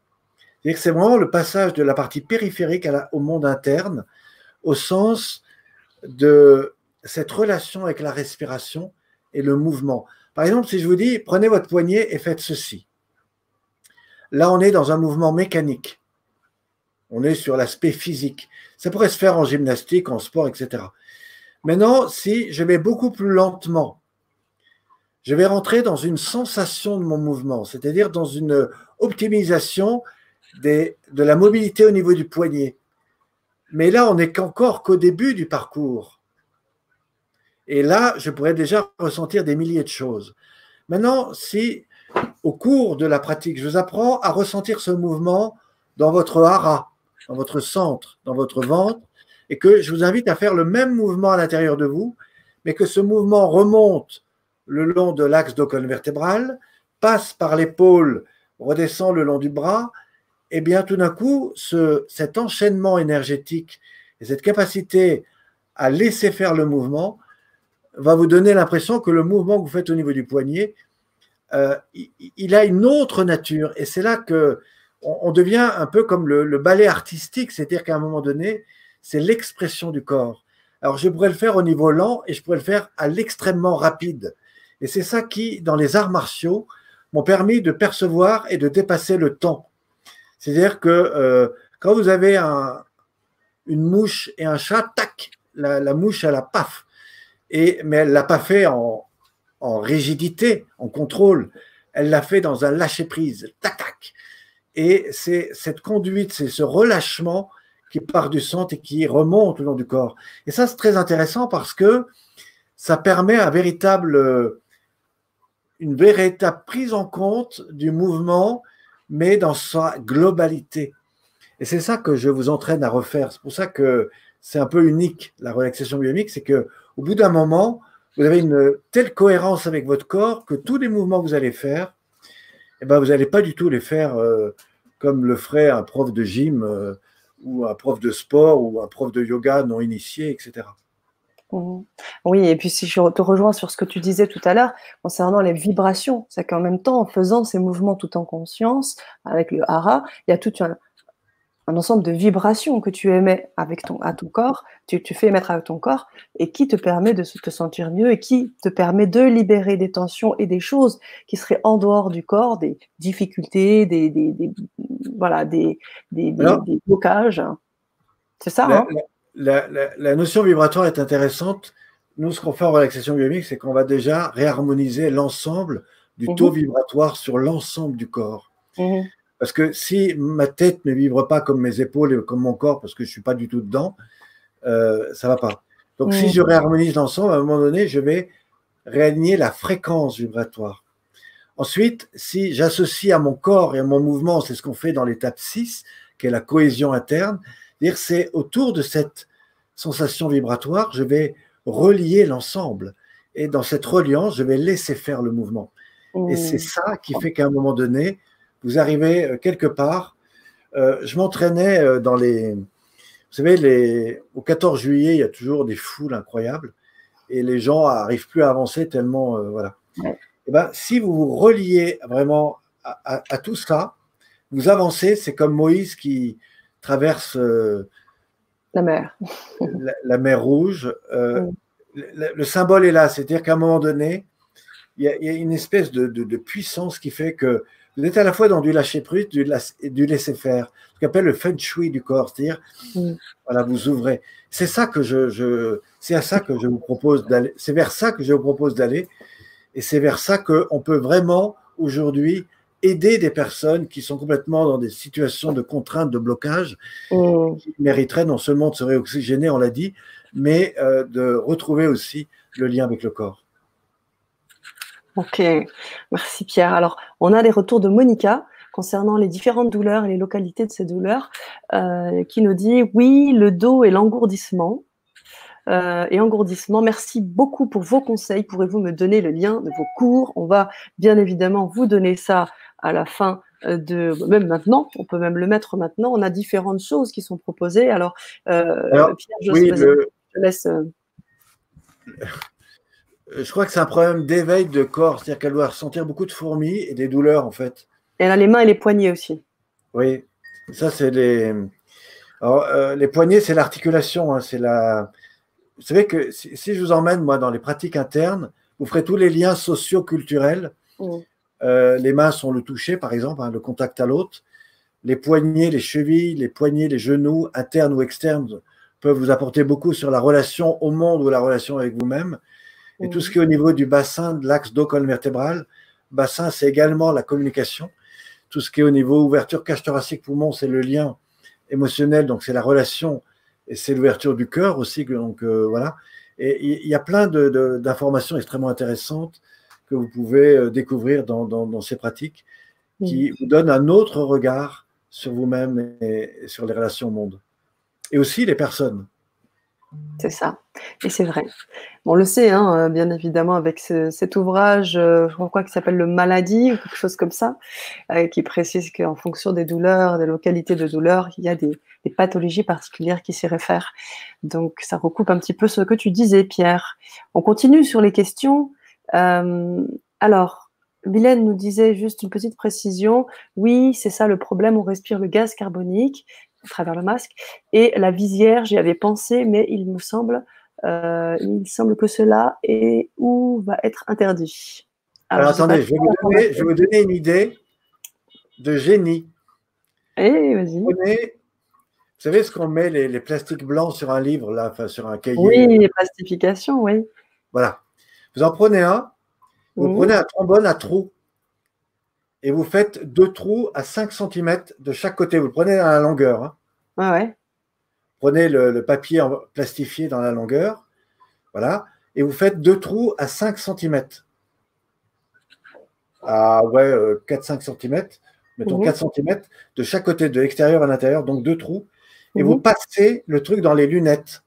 c'est vraiment le passage de la partie périphérique au monde interne, au sens de cette relation avec la respiration et le mouvement. Par exemple, si je vous dis, prenez votre poignet et faites ceci. Là, on est dans un mouvement mécanique. On est sur l'aspect physique. Ça pourrait se faire en gymnastique, en sport, etc. Maintenant, si je vais beaucoup plus lentement, je vais rentrer dans une sensation de mon mouvement, c'est-à-dire dans une optimisation de la mobilité au niveau du poignet. Mais là, on n'est qu'encore qu'au début du parcours. Et là, je pourrais déjà ressentir des milliers de choses. Maintenant, si au cours de la pratique, je vous apprends à ressentir ce mouvement dans votre hara, dans votre centre, dans votre ventre, et que je vous invite à faire le même mouvement à l'intérieur de vous, mais que ce mouvement remonte le long de l'axe de vertébral, passe par l'épaule, redescend le long du bras eh bien tout d'un coup, ce, cet enchaînement énergétique et cette capacité à laisser faire le mouvement va vous donner l'impression que le mouvement que vous faites au niveau du poignet, euh, il, a une autre nature. Et c'est là que on, devient un peu comme le, ballet artistique, c'est-à-dire qu'à un moment donné, c'est l'expression du corps. Alors je pourrais le faire au niveau lent et je pourrais le faire à l'extrêmement rapide. Et c'est ça qui, dans les arts martiaux, m'ont permis de percevoir et de dépasser le temps. C'est-à-dire que euh, quand vous avez une mouche et un chat, tac, la, mouche, elle a paf. Et, mais elle ne l'a pas fait en, rigidité, en contrôle. Elle l'a fait dans un lâcher-prise, tac, tac. Et c'est cette conduite, c'est ce relâchement qui part du centre et qui remonte le long du corps. Et ça, c'est très intéressant parce que ça permet un véritable, une véritable prise en compte du mouvement mais dans sa globalité. Et c'est ça que je vous entraîne à refaire. C'est pour ça que c'est un peu unique, la relaxation biodynamique, c'est que au bout d'un moment, vous avez une telle cohérence avec votre corps que tous les mouvements que vous allez faire, eh ben, vous n'allez pas du tout les faire euh, comme le ferait un prof de gym euh, ou un prof de sport ou un prof de yoga non initié, etc. Mmh. Oui, et puis si je te rejoins sur ce que tu disais tout à l'heure concernant les vibrations, c'est qu'en même temps, en faisant ces mouvements tout en conscience, avec le hara, il y a tout un, un ensemble de vibrations que tu émets avec ton, à ton corps, tu, tu fais émettre avec ton corps, et qui te permet de te sentir mieux et qui te permet de libérer des tensions et des choses qui seraient en dehors du corps, des difficultés, des, des, des voilà, des, des, des, blocages. C'est ça. La, hein? la, la, la, notion vibratoire est intéressante. Nous, ce qu'on fait en relaxation biomique, c'est qu'on va déjà réharmoniser l'ensemble du mmh taux vibratoire sur l'ensemble du corps. Mmh parce que si ma tête ne vibre pas comme mes épaules et comme mon corps, parce que je ne suis pas du tout dedans, euh, ça ne va pas. Donc si je réharmonise l'ensemble, à un moment donné, je vais réaligner la fréquence vibratoire. Ensuite, si j'associe à mon corps et à mon mouvement, c'est ce qu'on fait dans l'étape 6, qui est la cohésion interne, c'est autour de cette sensation vibratoire, je vais relier l'ensemble. Et dans cette reliance, je vais laisser faire le mouvement. Et c'est ça qui fait qu'à un moment donné, vous arrivez euh, quelque part. Euh, je m'entraînais euh, dans les. Vous savez, les, au 14 juillet, il y a toujours des foules incroyables et les gens n'arrivent plus à avancer tellement. voilà. Et eh ben, si vous vous reliez vraiment à, tout ça, vous avancez. C'est comme Moïse qui traverse la mer. la, mer Rouge. le, symbole est là, c'est-à-dire qu'à un moment donné, il y, a, une espèce de, de, puissance qui fait que vous êtes à la fois dans du lâcher prise et du laisser faire, ce qu'on appelle le feng shui du corps, c'est-à-dire, mm. voilà, vous ouvrez. C'est ça que je, je c'est à ça que je vous propose d'aller, c'est vers ça que je vous propose d'aller, et c'est vers ça qu'on peut vraiment aujourd'hui aider des personnes qui sont complètement dans des situations de contrainte, de blocage, mm. qui mériteraient non seulement de se réoxygéner, on l'a dit, mais euh, de retrouver aussi le lien avec le corps. Ok, merci Pierre. Alors, on a des retours de Monica concernant les différentes douleurs et les localités de ces douleurs, euh, qui nous dit oui, le dos et l'engourdissement. Euh, et engourdissement, merci beaucoup pour vos conseils. Pourrez-vous me donner le lien de vos cours? On va bien évidemment vous donner ça à la fin euh, de même maintenant, on peut même le mettre maintenant. On a différentes choses qui sont proposées. Alors, Pierre, je, oui, le... je laisse. Euh, je crois que c'est un problème d'éveil de corps, c'est-à-dire qu'elle doit ressentir beaucoup de fourmis et des douleurs en fait. elle a les mains et les poignets aussi. Oui, ça c'est les. Alors, euh, les poignets, c'est l'articulation, hein, c'est la. Vous savez que si, je vous emmène moi dans les pratiques internes, vous ferez tous les liens socio-culturels. Mm. Euh, les mains sont le toucher, par exemple, hein, le contact à l'autre. Les poignets, les chevilles, les poignets, les genoux, internes ou externes, peuvent vous apporter beaucoup sur la relation au monde ou la relation avec vous-même. Et tout ce qui est au niveau du bassin de l'axe dos-colonne vertébrale, bassin, c'est également la communication. Tout ce qui est au niveau ouverture cage thoracique poumon, c'est le lien émotionnel, donc c'est la relation et c'est l'ouverture du cœur aussi. Donc euh, voilà. Et il y a plein d'informations extrêmement intéressantes que vous pouvez euh, découvrir dans, dans, ces pratiques qui vous donnent un autre regard sur vous-même et sur les relations au monde. Et aussi les personnes. C'est ça. Et c'est vrai. On le sait, hein, euh, bien évidemment, avec cet ouvrage, euh, je crois qu'il s'appelle Le Maladie, ou quelque chose comme ça, euh, qui précise qu'en fonction des douleurs, des localités de douleur, il y a des, pathologies particulières qui s'y réfèrent. Donc, ça recoupe un petit peu ce que tu disais, Pierre. On continue sur les questions. alors, Mylène nous disait juste une petite précision. Oui, c'est ça le problème, on respire le gaz carbonique à travers le masque. Et la visière, j'y avais pensé, mais il me semble, euh, il semble que cela est ou va être interdit. Alors, attendez, je vais, vous donner, une idée de génie. Eh, vas-y. Vous savez ce qu'on met les, plastiques blancs sur un livre, là, enfin, sur un cahier? Oui, les plastifications, oui. Voilà. Vous en prenez un, vous prenez un trombone à trous et vous faites deux trous à 5 cm de chaque côté. Vous le prenez dans la longueur. Hein. Ah ouais. Prenez le, papier plastifié dans la longueur. Voilà. Et vous faites deux trous à 5 cm. Ah ouais, 4-5 euh, cm. Mettons 4 cm de chaque côté, de l'extérieur à l'intérieur, donc deux trous. Et vous passez le truc dans les lunettes.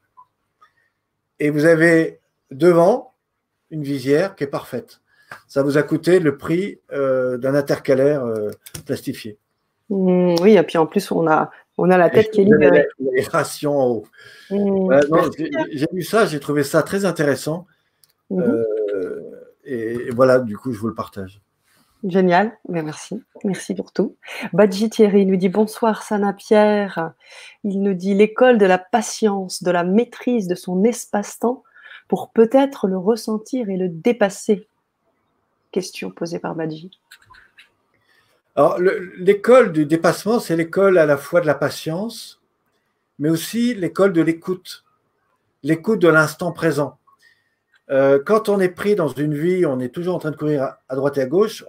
Et vous avez devant une visière qui est parfaite ça vous a coûté le prix euh, d'un intercalaire euh, plastifié. Mmh, oui, et puis en plus, on a, on a la tête qui est libérée. Les rations en haut. Mmh. j'ai vu ça, j'ai trouvé ça très intéressant. Mmh. Euh, et, voilà, du coup, je vous le partage. Génial, mais merci. Merci pour tout. Badji Thierry nous dit bonsoir Sana Pierre. Il nous dit l'école de la patience, de la maîtrise de son espace-temps pour peut-être le ressentir et le dépasser. Question posée par Badji. Alors, l'école du dépassement, c'est l'école à la fois de la patience, mais aussi l'école de l'écoute, l'écoute de l'instant présent. Euh, quand on est pris dans une vie, on est toujours en train de courir à droite et à gauche,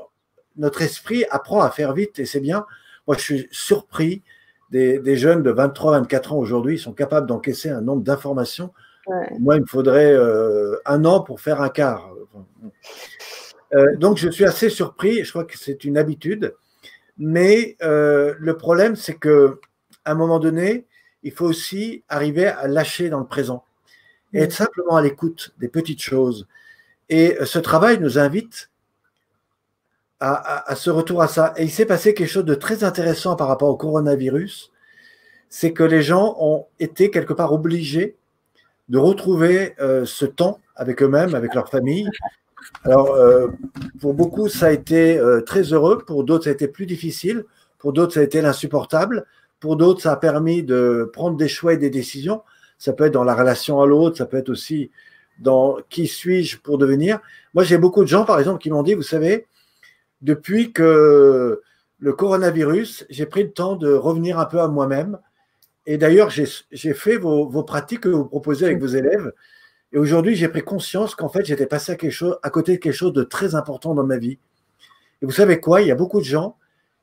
notre esprit apprend à faire vite et c'est bien. Moi, je suis surpris des, jeunes de 23, 24 ans aujourd'hui, ils sont capables d'encaisser un nombre d'informations. Moi, il me faudrait euh, un an pour faire un quart. Euh, donc, je suis assez surpris. Je crois que c'est une habitude. Mais euh, le problème, c'est que à un moment donné, il faut aussi arriver à lâcher dans le présent et être simplement à l'écoute des petites choses. Et ce travail nous invite à, ce retour à ça. Et il s'est passé quelque chose de très intéressant par rapport au coronavirus, c'est que les gens ont été quelque part obligés de retrouver euh, ce temps avec eux-mêmes, avec leur famille. Alors, euh, pour beaucoup, ça a été euh, très heureux, pour d'autres, ça a été plus difficile, pour d'autres, ça a été l'insupportable, pour d'autres, ça a permis de prendre des choix et des décisions. Ça peut être dans la relation à l'autre, ça peut être aussi dans qui suis-je pour devenir. Moi, j'ai beaucoup de gens, par exemple, qui m'ont dit, vous savez, depuis que le coronavirus, j'ai pris le temps de revenir un peu à moi-même. Et d'ailleurs, j'ai fait vos, pratiques que vous proposez avec vos élèves. Et aujourd'hui, j'ai pris conscience qu'en fait, j'étais passé à, quelque chose, à côté de quelque chose de très important dans ma vie. Et vous savez quoi? Il y a beaucoup de gens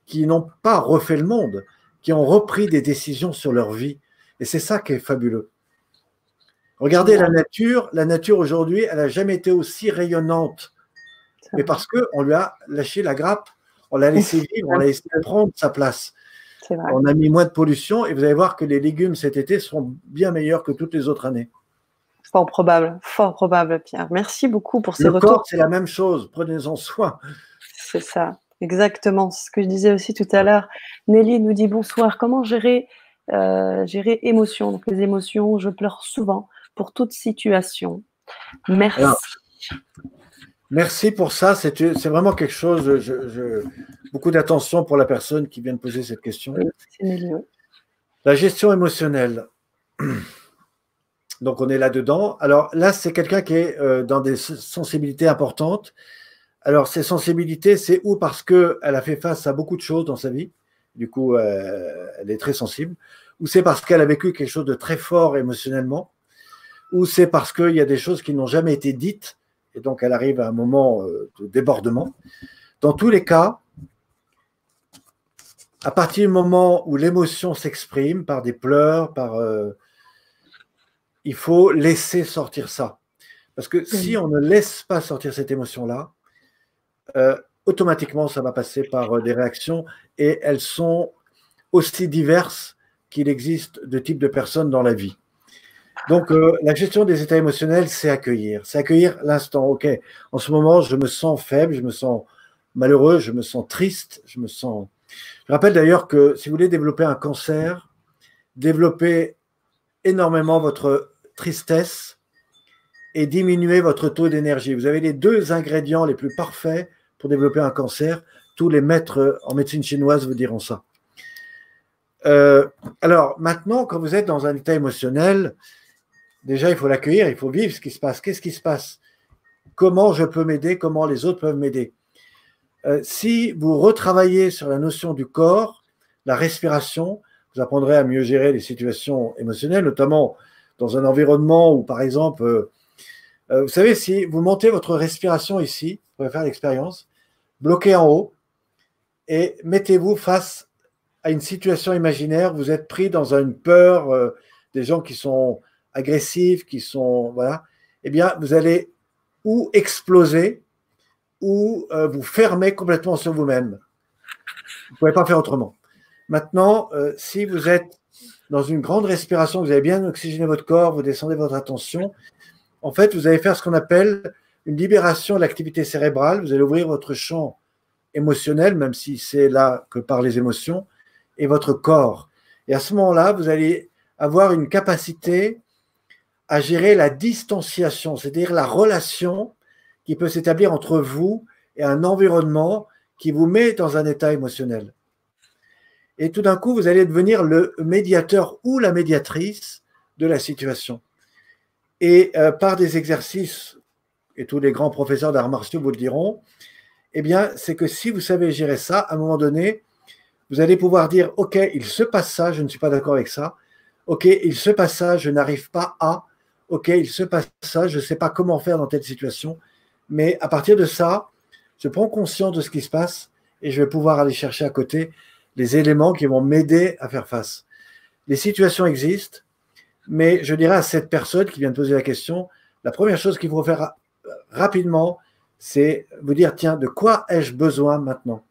qui n'ont pas refait le monde, qui ont repris des décisions sur leur vie. Et c'est ça qui est fabuleux. Regardez la nature. La nature aujourd'hui, elle n'a jamais été aussi rayonnante mais parce qu'on lui a lâché la grappe, on l'a laissé vivre, on l'a laissé prendre sa place. On a mis moins de pollution et vous allez voir que les légumes cet été seront bien meilleurs que toutes les autres années. Fort probable, fort probable, Pierre. Merci beaucoup pour ces Le retours. c'est la même chose, prenez-en soin. C'est ça, exactement. Ce que je disais aussi tout à l'heure. Nelly nous dit bonsoir. Comment gérer, euh, gérer émotions? Donc les émotions, je pleure souvent pour toute situation. Merci. Merci pour ça. C'est vraiment quelque chose. Je, beaucoup d'attention pour la personne qui vient de poser cette question. La gestion émotionnelle. Donc, on est là-dedans. Alors là, c'est quelqu'un qui est euh, dans des sensibilités importantes. Alors, ces sensibilités, c'est ou parce qu'elle a fait face à beaucoup de choses dans sa vie, du coup, euh, elle est très sensible, ou c'est parce qu'elle a vécu quelque chose de très fort émotionnellement, ou c'est parce qu'il y a des choses qui n'ont jamais été dites et donc elle arrive à un moment euh, de débordement. Dans tous les cas, à partir du moment où l'émotion s'exprime par des pleurs, par, il faut laisser sortir ça. Parce que si on ne laisse pas sortir cette émotion-là, euh, automatiquement, ça va passer par des réactions et elles sont aussi diverses qu'il existe de types de personnes dans la vie. Donc, euh, la gestion des états émotionnels, c'est accueillir. C'est accueillir l'instant. OK, en ce moment, je me sens faible, je me sens malheureux, je me sens triste, je me sens. Je rappelle d'ailleurs que si vous voulez développer un cancer, développer énormément votre tristesse et diminuer votre taux d'énergie. Vous avez les deux ingrédients les plus parfaits pour développer un cancer. Tous les maîtres en médecine chinoise vous diront ça. Euh, alors maintenant, quand vous êtes dans un état émotionnel, déjà, il faut l'accueillir, il faut vivre ce qui se passe. Qu'est-ce qui se passe? Comment je peux m'aider? Comment les autres peuvent m'aider? Euh, Si vous retravaillez sur la notion du corps, la respiration, vous apprendrez à mieux gérer les situations émotionnelles, notamment dans un environnement où, par exemple, euh, euh, vous savez, si vous montez votre respiration ici, vous pouvez faire l'expérience, bloquez en haut et mettez-vous face à une situation imaginaire, vous êtes pris dans une peur, des gens qui sont agressifs, qui sont. Voilà, eh bien, vous allez ou exploser ou euh, vous fermer complètement sur vous-même. Vous ne pouvez pas faire autrement. Maintenant, euh, si vous êtes dans une grande respiration, vous avez bien oxygéné votre corps, vous descendez votre attention, en fait, vous allez faire ce qu'on appelle une libération de l'activité cérébrale. Vous allez ouvrir votre champ émotionnel, même si c'est là que par les émotions, et votre corps. Et à ce moment-là, vous allez avoir une capacité à gérer la distanciation, c'est-à-dire la relation qui peut s'établir entre vous et un environnement qui vous met dans un état émotionnel. Et tout d'un coup, vous allez devenir le médiateur ou la médiatrice de la situation. Et euh, par des exercices, et tous les grands professeurs d'arts martiaux vous le diront, eh bien, c'est que si vous savez gérer ça, à un moment donné, vous allez pouvoir dire, OK, il se passe ça, je ne suis pas d'accord avec ça. OK, il se passe ça, je n'arrive pas à. OK, il se passe ça, je ne sais pas comment faire dans telle situation. Mais à partir de ça, je prends conscience de ce qui se passe et je vais pouvoir aller chercher à côté les éléments qui vont m'aider à faire face. Les situations existent, mais je dirais à cette personne qui vient de poser la question, la première chose qu'il faut faire rapidement, c'est vous dire, tiens, de quoi ai-je besoin maintenant?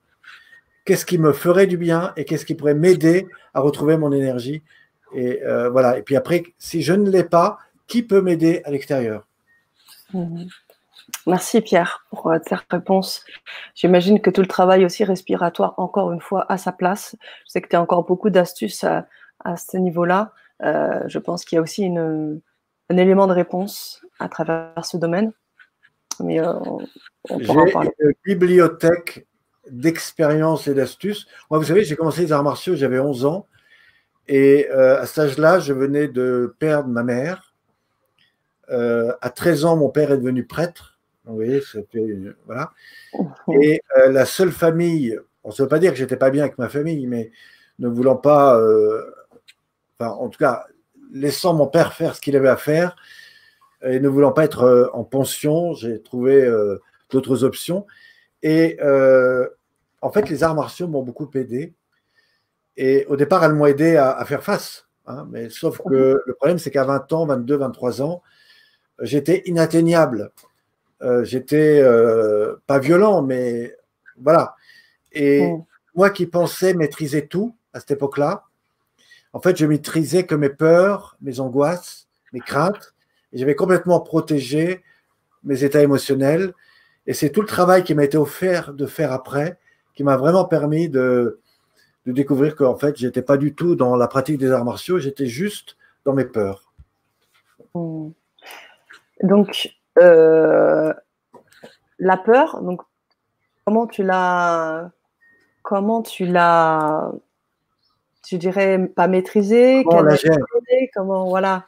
Qu'est-ce qui me ferait du bien et qu'est-ce qui pourrait m'aider à retrouver mon énergie? Et euh, voilà. Et puis après, si je ne l'ai pas, qui peut m'aider à l'extérieur? Mmh. Merci Pierre pour euh, cette réponse. J'imagine que tout le travail aussi respiratoire, encore une fois, à sa place. Je sais que tu as encore beaucoup d'astuces à, ce niveau-là. Euh, je pense qu'il y a aussi un élément de réponse à travers ce domaine. Mais euh, on pourra en parler. Une bibliothèque d'expériences et d'astuces. Moi, vous savez, j'ai commencé les arts martiaux, j'avais 11 ans. Et à cet âge-là, je venais de perdre ma mère. à 13 ans, mon père est devenu prêtre. Vous voyez, voilà. Et euh, la seule famille, on ne veut pas dire que j'étais pas bien avec ma famille, mais ne voulant pas, euh, enfin, en tout cas, laissant mon père faire ce qu'il avait à faire et ne voulant pas être euh, en pension, j'ai trouvé d'autres options. Et en fait, les arts martiaux m'ont beaucoup aidé. Et au départ, elles m'ont aidé à, faire face. Hein, mais sauf que le problème, c'est qu'à 20 ans, 22, 23 ans, j'étais inatteignable. Euh, j'étais euh, pas violent, mais voilà. Et moi qui pensais maîtriser tout à cette époque-là, en fait, je maîtrisais que mes peurs, mes angoisses, mes craintes, et j'avais complètement protégé mes états émotionnels. Et c'est tout le travail qui m'a été offert de faire après qui m'a vraiment permis de, de découvrir qu'en fait, j'étais pas du tout dans la pratique des arts martiaux, j'étais juste dans mes peurs. Donc, la peur, donc comment tu l'as, comment tu l'as, tu dirais pas maîtrisé, comment voilà,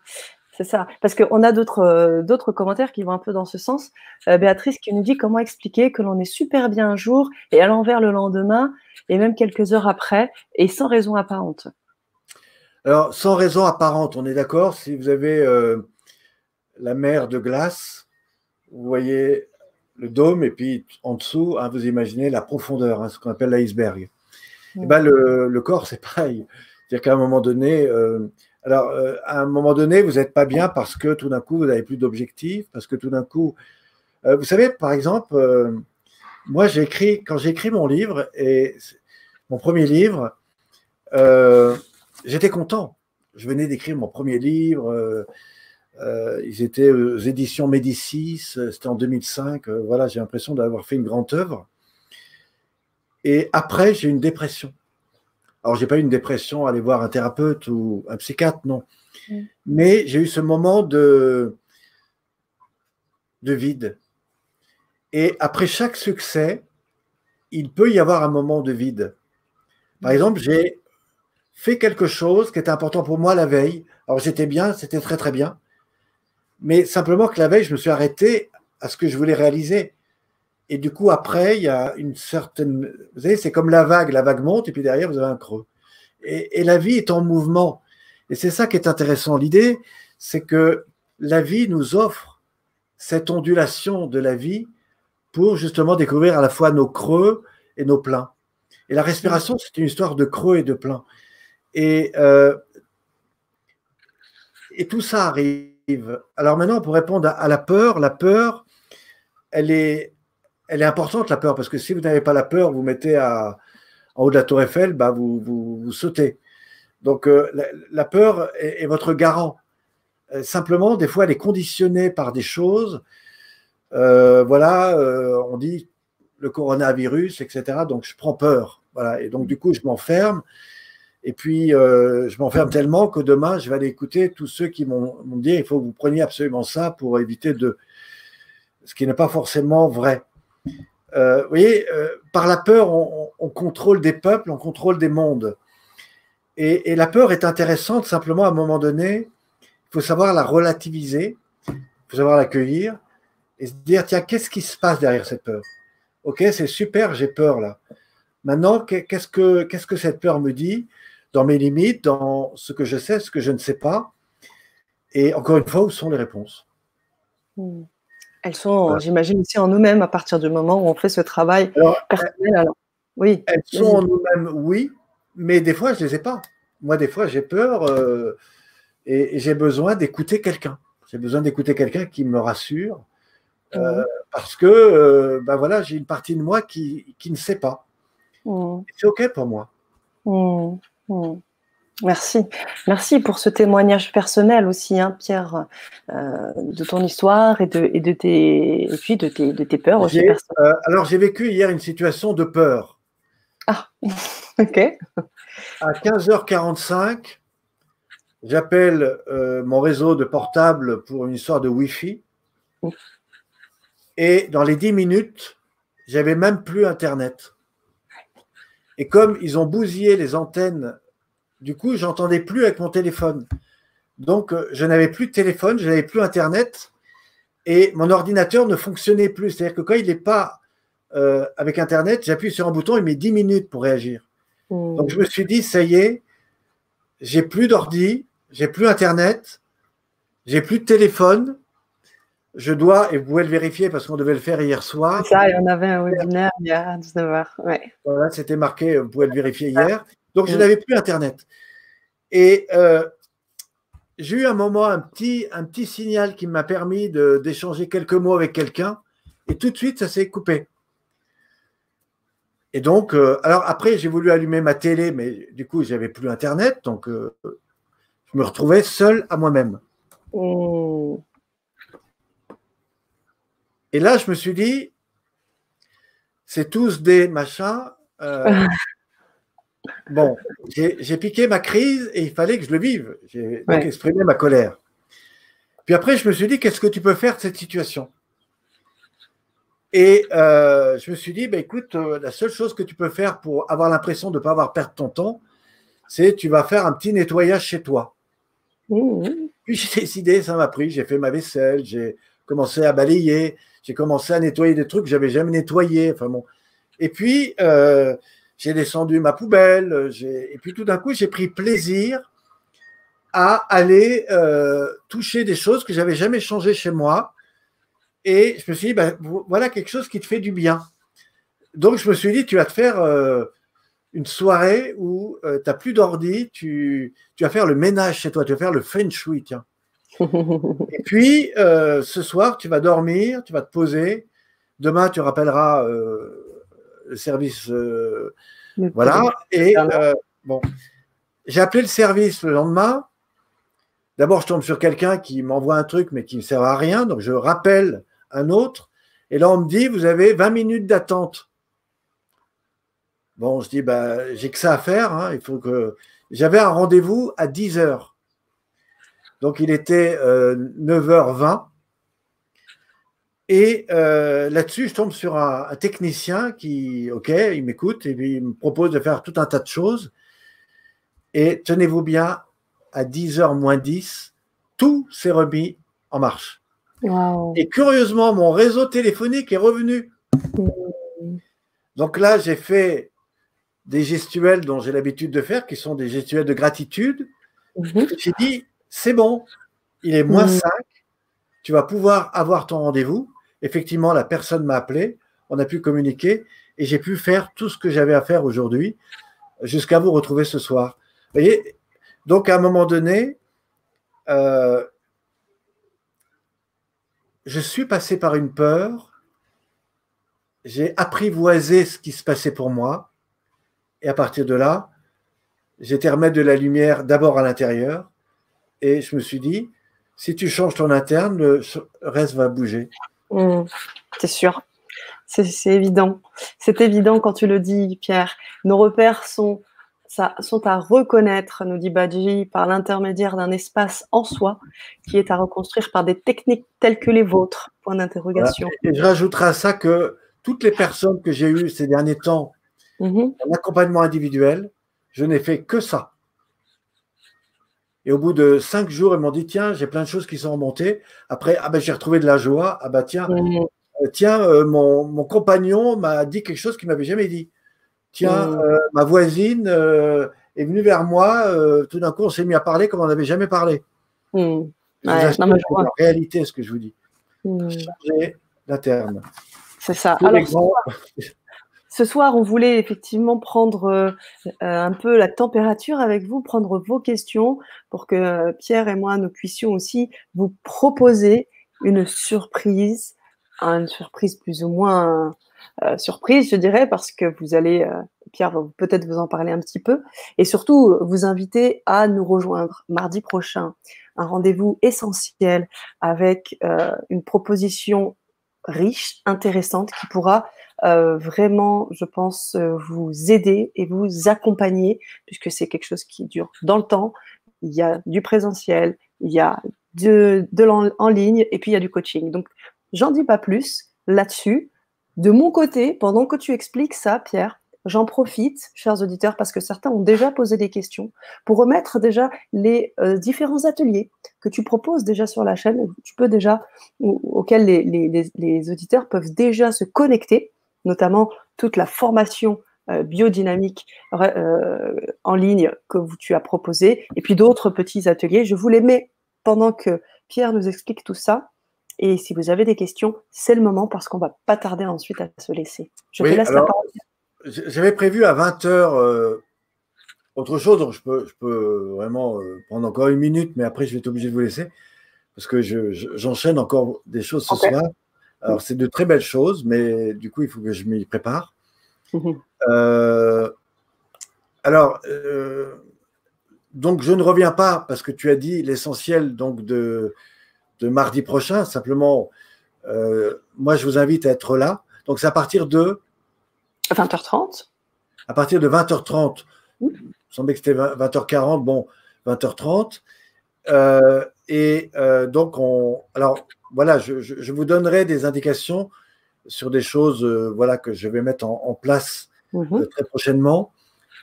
c'est ça. Parce qu'on a d'autres euh, d'autres commentaires qui vont un peu dans ce sens. Euh, Béatrice qui nous dit comment expliquer que l'on est super bien un jour et à l'envers le lendemain et même quelques heures après et sans raison apparente. Alors sans raison apparente, on est d'accord. Si vous avez la mer de glace vous voyez le dôme et puis en dessous, hein, vous imaginez la profondeur, hein, ce qu'on appelle l'iceberg. Eh ben, le, corps, c'est pareil. C'est-à-dire qu'à un moment donné, euh, alors euh, à un moment donné, vous n'êtes pas bien parce que tout d'un coup, vous n'avez plus d'objectif, parce que tout d'un coup, euh, vous savez, par exemple, moi, j'ai écrit quand j'ai écrit mon livre et mon premier livre, j'étais content. Je venais d'écrire mon premier livre euh, ils étaient aux éditions Médicis, euh, c'était en 2005. Euh, voilà, j'ai l'impression d'avoir fait une grande œuvre. Et après, j'ai eu une dépression. Alors, j'ai pas eu une dépression, aller voir un thérapeute ou un psychiatre, non. Mm. Mais j'ai eu ce moment de, de vide. Et après chaque succès, il peut y avoir un moment de vide. Par exemple, j'ai fait quelque chose qui était important pour moi la veille. Alors j'étais bien, c'était très très bien mais simplement que la veille, je me suis arrêté à ce que je voulais réaliser. Et du coup, après, il y a une certaine. Vous savez, c'est comme la vague. La vague monte et puis derrière, vous avez un creux. Et, la vie est en mouvement. Et c'est ça qui est intéressant. L'idée, c'est que la vie nous offre cette ondulation de la vie pour justement découvrir à la fois nos creux et nos pleins. Et la respiration, c'est une histoire de creux et de pleins. Et, euh, et tout ça arrive alors maintenant, pour répondre à, la peur, la peur, elle est, importante, la peur, parce que si vous n'avez pas la peur, vous mettez à, en haut de la tour Eiffel, bah vous, vous, sautez. Donc euh, la, peur est, votre garant. Euh, simplement, des fois, elle est conditionnée par des choses. Euh, voilà, on dit le coronavirus, etc. Donc je prends peur. Et donc du coup, je m'enferme. Et puis, euh, je m'enferme tellement que demain, je vais aller écouter tous ceux qui m'ont dit il faut que vous preniez absolument ça pour éviter de. Ce qui n'est pas forcément vrai. Euh, vous voyez, euh, par la peur, on, contrôle des peuples, on contrôle des mondes. Et, la peur est intéressante simplement à un moment donné. Il faut savoir la relativiser, il faut savoir l'accueillir et se dire tiens, qu'est-ce qui se passe derrière cette peur? Ok, c'est super, j'ai peur là. Maintenant, qu'est-ce que, qu'est-ce que cette peur me dit? Dans mes limites, dans ce que je sais, ce que je ne sais pas Et encore une fois, où sont les réponses? Hmm. Elles sont, j'imagine, aussi en nous-mêmes à partir du moment où on fait ce travail personnel. Alors, oui. Elles sont en nous-mêmes, oui, mais des fois, je ne les ai pas. Moi, des fois, j'ai peur euh, et, j'ai besoin d'écouter quelqu'un. J'ai besoin d'écouter quelqu'un qui me rassure euh, parce que ben voilà, j'ai une partie de moi qui, qui ne sait pas. Mmh. C'est OK pour moi. Mmh. Mmh. Merci. Merci pour ce témoignage personnel aussi, hein, Pierre, euh, de ton histoire et de, et de, tes, et puis de, tes, de tes peurs aussi. Euh, alors, j'ai vécu hier une situation de peur. Ah, ok. À 15h45, j'appelle euh, mon réseau de portable pour une histoire de Wi-Fi. Et dans les 10 minutes, j'avais même plus Internet. Et comme ils ont bousillé les antennes du coup, j'entendais plus avec mon téléphone. Donc, euh, je n'avais plus de téléphone, je n'avais plus Internet et mon ordinateur ne fonctionnait plus. C'est-à-dire que quand il n'est pas euh, avec Internet, j'appuie sur un bouton, il met 10 minutes pour réagir. Hmm. Donc, je me suis dit, ça y est, j'ai plus d'ordi, j'ai plus Internet, j'ai plus de téléphone. Je dois, et vous pouvez le vérifier parce qu'on devait le faire hier soir. Ça, il y en avait un webinaire hier à 19h. Voilà, c'était marqué, vous pouvez le vérifier hier. Donc, je n'avais plus Internet. Et euh, j'ai eu un moment, un petit, un petit signal qui m'a permis d'échanger quelques mots avec quelqu'un. Et tout de suite, ça s'est coupé. Et donc, euh, alors après, j'ai voulu allumer ma télé, mais du coup, j'avais plus Internet. Donc, euh, je me retrouvais seul à moi-même. Oh. Et là, je me suis dit, c'est tous des machins. Bon, j'ai piqué ma crise et il fallait que je le vive. J'ai exprimé ma colère. Puis après, je me suis dit, qu'est-ce que tu peux faire de cette situation? Et euh, je me suis dit, bah, écoute, euh, la seule chose que tu peux faire pour avoir l'impression de ne pas avoir perdu ton temps, c'est tu vas faire un petit nettoyage chez toi. Mmh. Puis j'ai décidé, ça m'a pris, j'ai fait ma vaisselle, j'ai commencé à balayer, j'ai commencé à nettoyer des trucs que j'avais jamais nettoyés. Enfin bon. Et puis, euh, j'ai descendu ma poubelle, et puis tout d'un coup, j'ai pris plaisir à aller euh, toucher des choses que j'avais jamais changées chez moi. Et je me suis dit, ben, voilà quelque chose qui te fait du bien. Donc, je me suis dit, tu vas te faire euh, une soirée où euh, tu n'as plus d'ordi, tu, tu, vas faire le ménage chez toi, tu vas faire le feng shui, tiens. et puis, ce soir, tu vas dormir, tu vas te poser. Demain, tu rappelleras le service. Euh, voilà. Et euh, bon, j'ai appelé le service le lendemain. D'abord, je tombe sur quelqu'un qui m'envoie un truc, mais qui ne sert à rien. Donc, je rappelle un autre. Et là, on me dit, vous avez 20 minutes d'attente. Bon, je dis, bah, j'ai que ça à faire. Hein. Il faut que. J'avais un rendez-vous à 10 heures. Donc, il était 9h20. Euh, et euh, là-dessus, je tombe sur un, technicien qui, OK, il m'écoute et puis il me propose de faire tout un tas de choses. Et tenez-vous bien, à 10h moins 10, tout s'est remis en marche. Et curieusement, mon réseau téléphonique est revenu. Donc là, j'ai fait des gestuels dont j'ai l'habitude de faire, qui sont des gestuels de gratitude. Mhm. J'ai dit, c'est bon, il est moins 5, mhm. tu vas pouvoir avoir ton rendez-vous. Effectivement, la personne m'a appelé, on a pu communiquer et j'ai pu faire tout ce que j'avais à faire aujourd'hui jusqu'à vous retrouver ce soir. Vous voyez Donc, à un moment donné, euh, je suis passé par une peur, j'ai apprivoisé ce qui se passait pour moi, et à partir de là, j'étais remettre de la lumière d'abord à l'intérieur, et je me suis dit, si tu changes ton interne, le reste va bouger. Mmh, c'est sûr. C'est évident. C'est évident quand tu le dis, Pierre. Nos repères sont, ça, sont à reconnaître, nous dit Badji, par l'intermédiaire d'un espace en soi qui est à reconstruire par des techniques telles que les vôtres. Point d'interrogation. Et je rajouterai à ça que toutes les personnes que j'ai eues ces derniers temps Mhm. en accompagnement individuel, je n'ai fait que ça. Et au bout de cinq jours, ils m'ont dit tiens, j'ai plein de choses qui sont remontées. Après, ah ben, j'ai retrouvé de la joie. Ah ben tiens, euh, tiens, euh, mon, mon compagnon m'a dit quelque chose qu'il m'avait jamais dit. Tiens, euh, ma voisine est venue vers moi. tout d'un coup, on s'est mis à parler comme on n'avait jamais parlé. Vous Ouais, non, mais je que vois. c'est la réalité, ce que je vous dis. Mhm. Changer la terme. C'est ça. Tous les Alors, grands- Ce soir, on voulait effectivement prendre euh, euh, un peu la température avec vous, prendre vos questions pour que euh, Pierre et moi, nous puissions aussi vous proposer une surprise, une surprise plus ou moins surprise, je dirais, parce que vous allez, Pierre va peut-être vous en parler un petit peu, et surtout vous inviter à nous rejoindre mardi prochain, un rendez-vous essentiel avec une proposition riche, intéressante, qui pourra euh, vraiment, je pense, euh, vous aider et vous accompagner, puisque c'est quelque chose qui dure dans le temps. Il y a du présentiel, il y a de, de l'en en ligne, et puis il y a du coaching. Donc, j'en dis pas plus là-dessus. De mon côté, pendant que tu expliques ça, Pierre, j'en profite, chers auditeurs, parce que certains ont déjà posé des questions, pour remettre déjà les euh, différents ateliers que tu proposes déjà sur la chaîne, tu peux déjà, ou- auxquels les, les- les- les auditeurs peuvent déjà se connecter, notamment toute la formation euh, biodynamique euh, en ligne que tu as proposée, et puis d'autres petits ateliers. Je vous les mets pendant que Pierre nous explique tout ça. Et si vous avez des questions, c'est le moment parce qu'on va pas tarder ensuite à se laisser. Je Oui, te laisse alors, la parole. J'avais prévu à 20h autre chose, donc je peux, je peux vraiment euh, prendre encore une minute, mais après je vais être obligé de vous laisser parce que je- je- j'enchaîne encore des choses ce soir. Alors c'est de très belles choses, mais du coup il faut que je m'y prépare. Mhm. Euh, alors, euh, donc je ne reviens pas parce que tu as dit l'essentiel donc de, de mardi prochain. Simplement, euh, moi je vous invite à être là. Donc c'est à partir de 20h30. à partir de 20h30. Mm. Il me semblait que c'était 20 20h40, bon, 20h30. Euh, et euh, donc, on, alors voilà, je, je- je vous donnerai des indications sur des choses euh, voilà, que je vais mettre en, en place Mhm. très prochainement.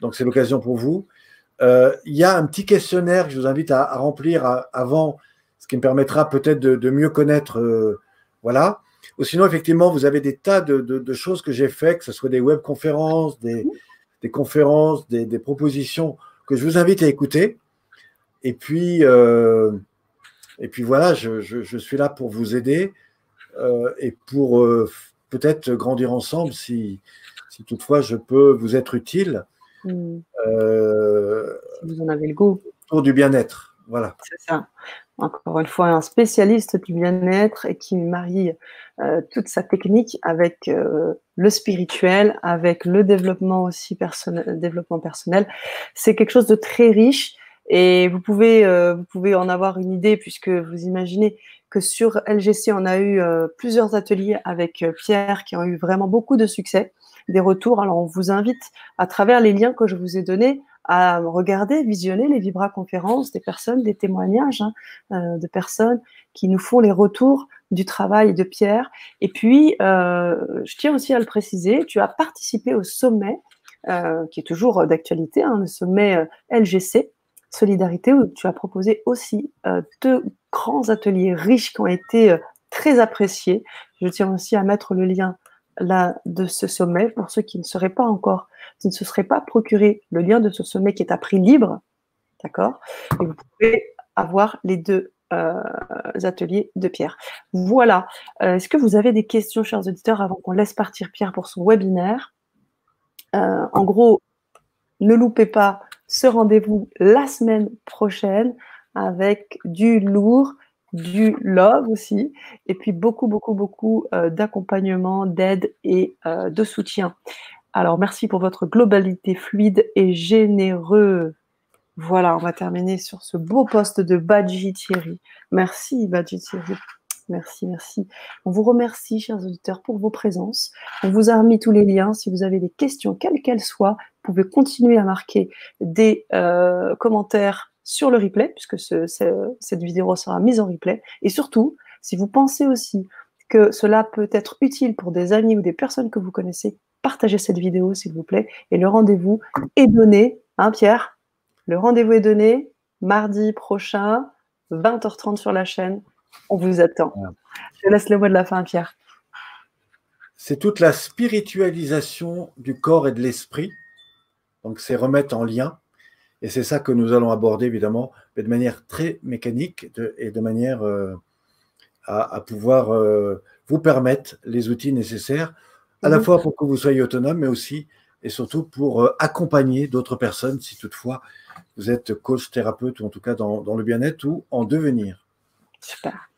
Donc, c'est l'occasion pour vous. Il y a un petit questionnaire que je vous invite à, à remplir à- avant, ce qui me permettra peut-être de, de mieux connaître. voilà. Ou sinon, effectivement, vous avez des tas de, de- de choses que j'ai faites, que ce soit des webconférences, des, des conférences, des, des propositions que je vous invite à écouter. Et puis, euh, et puis voilà, je, je- je suis là pour vous aider euh, et pour euh, peut-être grandir ensemble si, si toutefois je peux vous être utile euh, Si vous en avez le goût. pour du bien-être. Voilà. C'est ça. Encore une fois, un spécialiste du bien-être et qui marie euh, toute sa technique avec euh, le spirituel, avec le développement aussi personnel, développement personnel. C'est quelque chose de très riche et vous pouvez, euh, vous pouvez en avoir une idée puisque vous imaginez que sur LGC, on a eu euh, plusieurs ateliers avec euh, Pierre qui ont eu vraiment beaucoup de succès, des retours. Alors, on vous invite à travers les liens que je vous ai donnés à regarder, visionner les Vibra conférences des personnes, des témoignages hein, euh, de personnes qui nous font les retours du travail de Pierre. Et puis, euh, je tiens aussi à le préciser, tu as participé au sommet, euh, qui est toujours d'actualité, hein, le sommet euh, LGC, Solidarité, où tu as proposé aussi euh, deux grands ateliers riches qui ont été très appréciés. Je tiens aussi à mettre le lien de ce sommet pour ceux qui ne seraient pas encore qui ne se seraient pas procuré le lien de ce sommet qui est à prix libre, d'accord? Et vous pouvez avoir les deux euh, ateliers de Pierre. Voilà. Euh, Est-ce que vous avez des questions, chers auditeurs, avant qu'on laisse partir Pierre pour son webinaire? Euh, En gros, ne loupez pas ce rendez-vous la semaine prochaine avec du lourd, du love aussi, et puis beaucoup, beaucoup, beaucoup euh, d'accompagnement, d'aide et euh, de soutien. Alors, merci pour votre globalité fluide et généreux. Voilà, on va terminer sur ce beau poste de Badji Thierry. Merci, Badji Thierry. Merci, merci. On vous remercie, chers auditeurs, pour vos présences. On vous a remis tous les liens. Si vous avez des questions, quelles qu'elles soient, vous pouvez continuer à marquer des euh, commentaires sur le replay, puisque ce, ce, cette vidéo sera mise en replay. Et surtout, si vous pensez aussi que cela peut être utile pour des amis ou des personnes que vous connaissez, partagez cette vidéo, s'il vous plaît. Et le rendez-vous est donné, hein, Pierre? Le rendez-vous est donné mardi prochain, 20h30 sur la chaîne. On vous attend. Je laisse le mot de la fin, Pierre. C'est toute la spiritualisation du corps et de l'esprit. Donc, c'est remettre en lien. Et c'est ça que nous allons aborder, évidemment, mais de manière très mécanique et de manière euh, à, pouvoir euh, vous permettre les outils nécessaires, à la mhm. fois pour que vous soyez autonome, mais aussi et surtout pour euh, accompagner d'autres personnes, si toutefois vous êtes coach, thérapeute, ou en tout cas dans, dans le bien-être ou en devenir. Super.